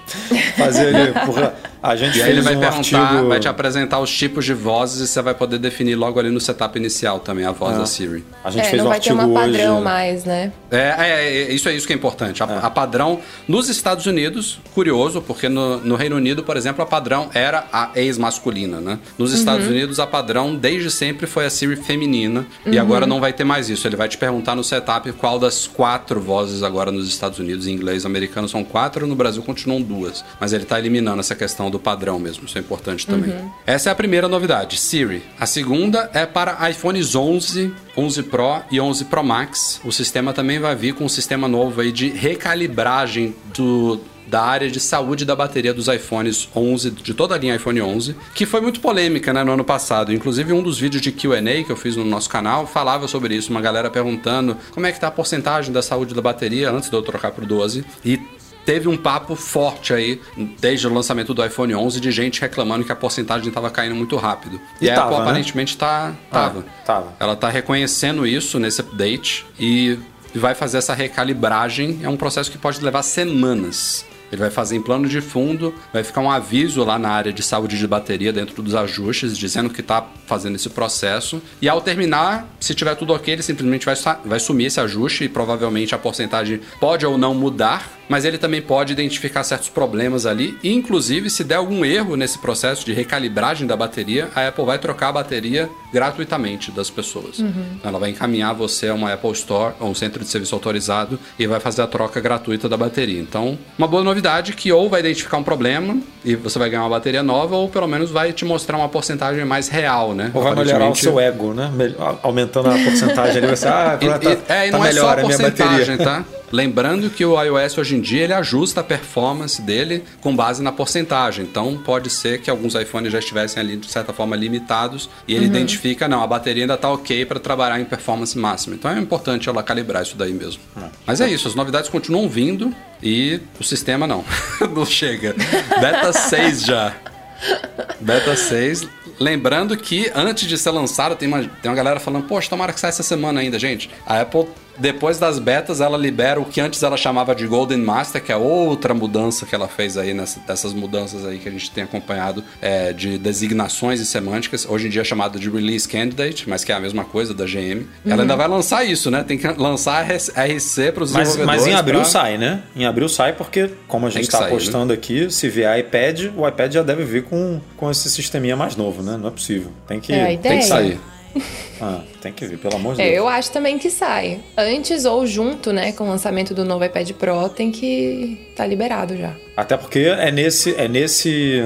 B: fazer ali. Porra. A gente
A: e
B: aí
A: ele vai
B: um
A: perguntar,
B: artigo...
A: vai te apresentar os tipos de vozes e você vai poder definir logo ali no setup inicial também a voz é. da Siri.
B: A gente
C: é,
B: fez um artigo
C: uma padrão mais, né?
A: É, é, é, isso é isso que é importante. A, é. a padrão nos Estados Unidos, curioso, porque no, no, Reino Unido, por exemplo, a padrão era a ex-masculina, né? Nos uhum. Estados Unidos, a padrão desde sempre foi a Siri feminina uhum. e agora não vai ter mais isso. Ele vai te perguntar no setup qual das quatro vozes agora nos Estados Unidos, em inglês americano são quatro, no Brasil continuam duas. Mas ele está eliminando essa questão do padrão mesmo. Isso é importante também. Uhum. Essa é a primeira novidade, Siri. A segunda é para iPhones 11, 11 Pro e 11 Pro Max. O sistema também vai vir com um sistema novo aí de recalibragem do da área de saúde da bateria dos iPhones 11, de toda a linha iPhone 11, que foi muito polêmica né, no ano passado. Inclusive, um dos vídeos de QA que eu fiz no nosso canal falava sobre isso. Uma galera perguntando como é que tá a porcentagem da saúde da bateria antes de eu trocar pro 12. E teve um papo forte aí, desde o lançamento do iPhone 11, de gente reclamando que a porcentagem estava caindo muito rápido. E, e a Apple né? aparentemente tá, tava. Ah,
B: tava.
A: Ela está reconhecendo isso nesse update e vai fazer essa recalibragem. É um processo que pode levar semanas. Ele vai fazer em plano de fundo, vai ficar um aviso lá na área de saúde de bateria dentro dos ajustes, dizendo que está fazendo esse processo. E ao terminar, se tiver tudo ok, ele simplesmente vai, vai sumir esse ajuste e provavelmente a porcentagem pode ou não mudar mas ele também pode identificar certos problemas ali. E, inclusive, se der algum erro nesse processo de recalibragem da bateria, a Apple vai trocar a bateria gratuitamente das pessoas. Uhum. Ela vai encaminhar você a uma Apple Store, ou um centro de serviço autorizado, e vai fazer a troca gratuita da bateria. Então, uma boa novidade que ou vai identificar um problema e você vai ganhar uma bateria nova, ou pelo menos vai te mostrar uma porcentagem mais real, né?
B: Ou vai melhorar o seu ego, né? Aumentando a porcentagem ali, você, ah,
A: e, tá, é, e tá não melhor é só a minha bateria. tá? Lembrando que o iOS hoje em dia ele ajusta a performance dele com base na porcentagem. Então pode ser que alguns iPhones já estivessem ali de certa forma limitados e ele uhum. identifica, não, a bateria ainda está ok para trabalhar em performance máxima. Então é importante ela calibrar isso daí mesmo. Uhum. Mas é isso, as novidades continuam vindo e o sistema não. não chega. Beta 6 já. Beta 6. Lembrando que antes de ser lançado, tem uma, tem uma galera falando, poxa, tomara que saia essa semana ainda, gente. A Apple depois das betas, ela libera o que antes ela chamava de Golden Master, que é outra mudança que ela fez aí, nessa, dessas mudanças aí que a gente tem acompanhado é, de designações e semânticas. Hoje em dia é chamada de Release Candidate, mas que é a mesma coisa da GM. Uhum. Ela ainda vai lançar isso, né? Tem que lançar RC para os desenvolvedores.
B: Mas em abril pra... sai, né? Em abril sai porque, como a gente está apostando né? aqui, se vier iPad, o iPad já deve vir com, com esse sisteminha mais novo, né? Não é possível. Tem que,
C: é
B: tem que sair. Ah, tem que vir, pelo amor de é, Deus.
C: Eu acho também que sai. Antes ou junto, né, com o lançamento do novo iPad Pro, tem que tá liberado já.
B: Até porque é nesse, é nesse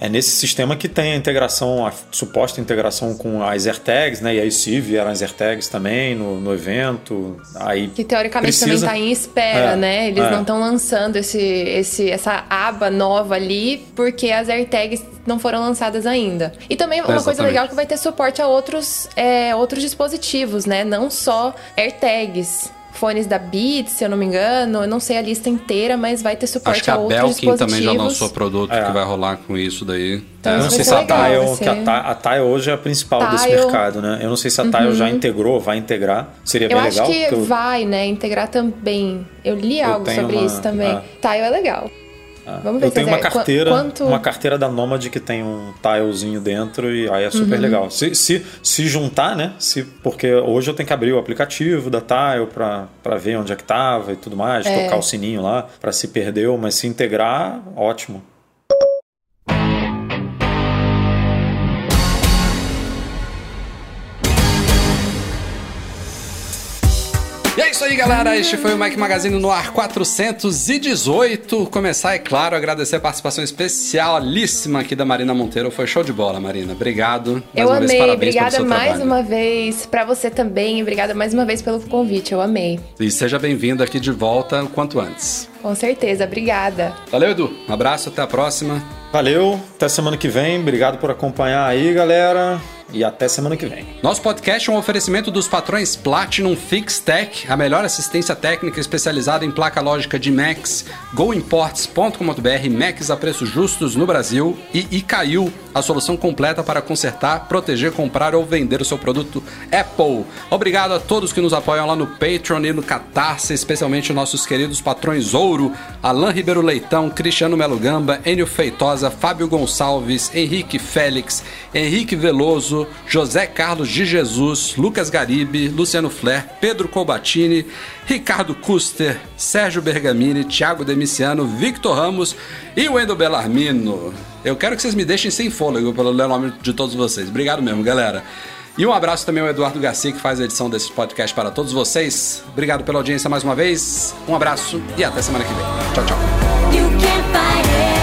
B: é nesse sistema que tem a integração, a suposta integração com as AirTags, né? E aí se vieram as AirTags também no, no evento. Aí
C: que teoricamente precisa... também está em espera, é, né? Eles é. não estão lançando esse, esse, essa aba nova ali porque as AirTags não foram lançadas ainda. E também uma Exatamente. coisa legal é que vai ter suporte a outros, é, outros dispositivos, né? Não só AirTags fones da Beats, se eu não me engano. Eu não sei a lista inteira, mas vai ter suporte Acho que a, a Belkin
A: também já lançou produto é. que vai rolar com isso daí.
B: Então, é, eu não sei se a Tile, que a Tile hoje é a principal Tile. desse mercado, né? Eu não sei se a Tile uhum. já integrou, vai integrar. Seria
C: eu
B: bem legal.
C: Eu acho que vai, né? Integrar também. Eu li eu algo sobre uma... isso também. É. Tile é legal.
B: Ah, Vamos ver eu tenho uma carteira, quanto... uma carteira da Nomad que tem um tilezinho dentro e aí é super uhum. legal. Se, se, se juntar, né? Se, porque hoje eu tenho que abrir o aplicativo da Tile para ver onde é que tava e tudo mais, é. tocar o sininho lá para se perdeu, mas se integrar, ótimo.
A: Isso aí, galera. Este foi o Mike Magazine no ar 418. Começar, é claro, agradecer a participação especialíssima aqui da Marina Monteiro. Foi show de bola, Marina. Obrigado.
C: Mais Eu amei. Vez, Obrigada mais trabalho. uma vez para você também. Obrigada mais uma vez pelo convite. Eu amei.
A: E seja bem-vindo aqui de volta o quanto antes.
C: Com certeza. Obrigada.
A: Valeu, Edu. Um abraço. Até a próxima.
B: Valeu. Até semana que vem. Obrigado por acompanhar aí, galera e até semana que vem.
A: Nosso podcast é um oferecimento dos patrões Platinum FixTech, a melhor assistência técnica especializada em placa lógica de Macs, goimports.com.br, Macs a preços justos no Brasil e Icaiu, a solução completa para consertar, proteger, comprar ou vender o seu produto Apple. Obrigado a todos que nos apoiam lá no Patreon e no Catarse, especialmente nossos queridos patrões Ouro, Alain Ribeiro Leitão, Cristiano Melo Gamba, Enio Feitosa, Fábio Gonçalves, Henrique Félix, Henrique José Carlos de Jesus, Lucas Garibe, Luciano Flair, Pedro Colbatini, Ricardo Custer, Sérgio Bergamini, Thiago Demiciano, Victor Ramos e Wendel Bellarmino. Eu quero que vocês me deixem sem fôlego pelo nome de todos vocês. Obrigado mesmo, galera. E um abraço também ao Eduardo Garcia, que faz a edição desse podcast para todos vocês. Obrigado pela audiência mais uma vez. Um abraço e até semana que vem. Tchau, tchau.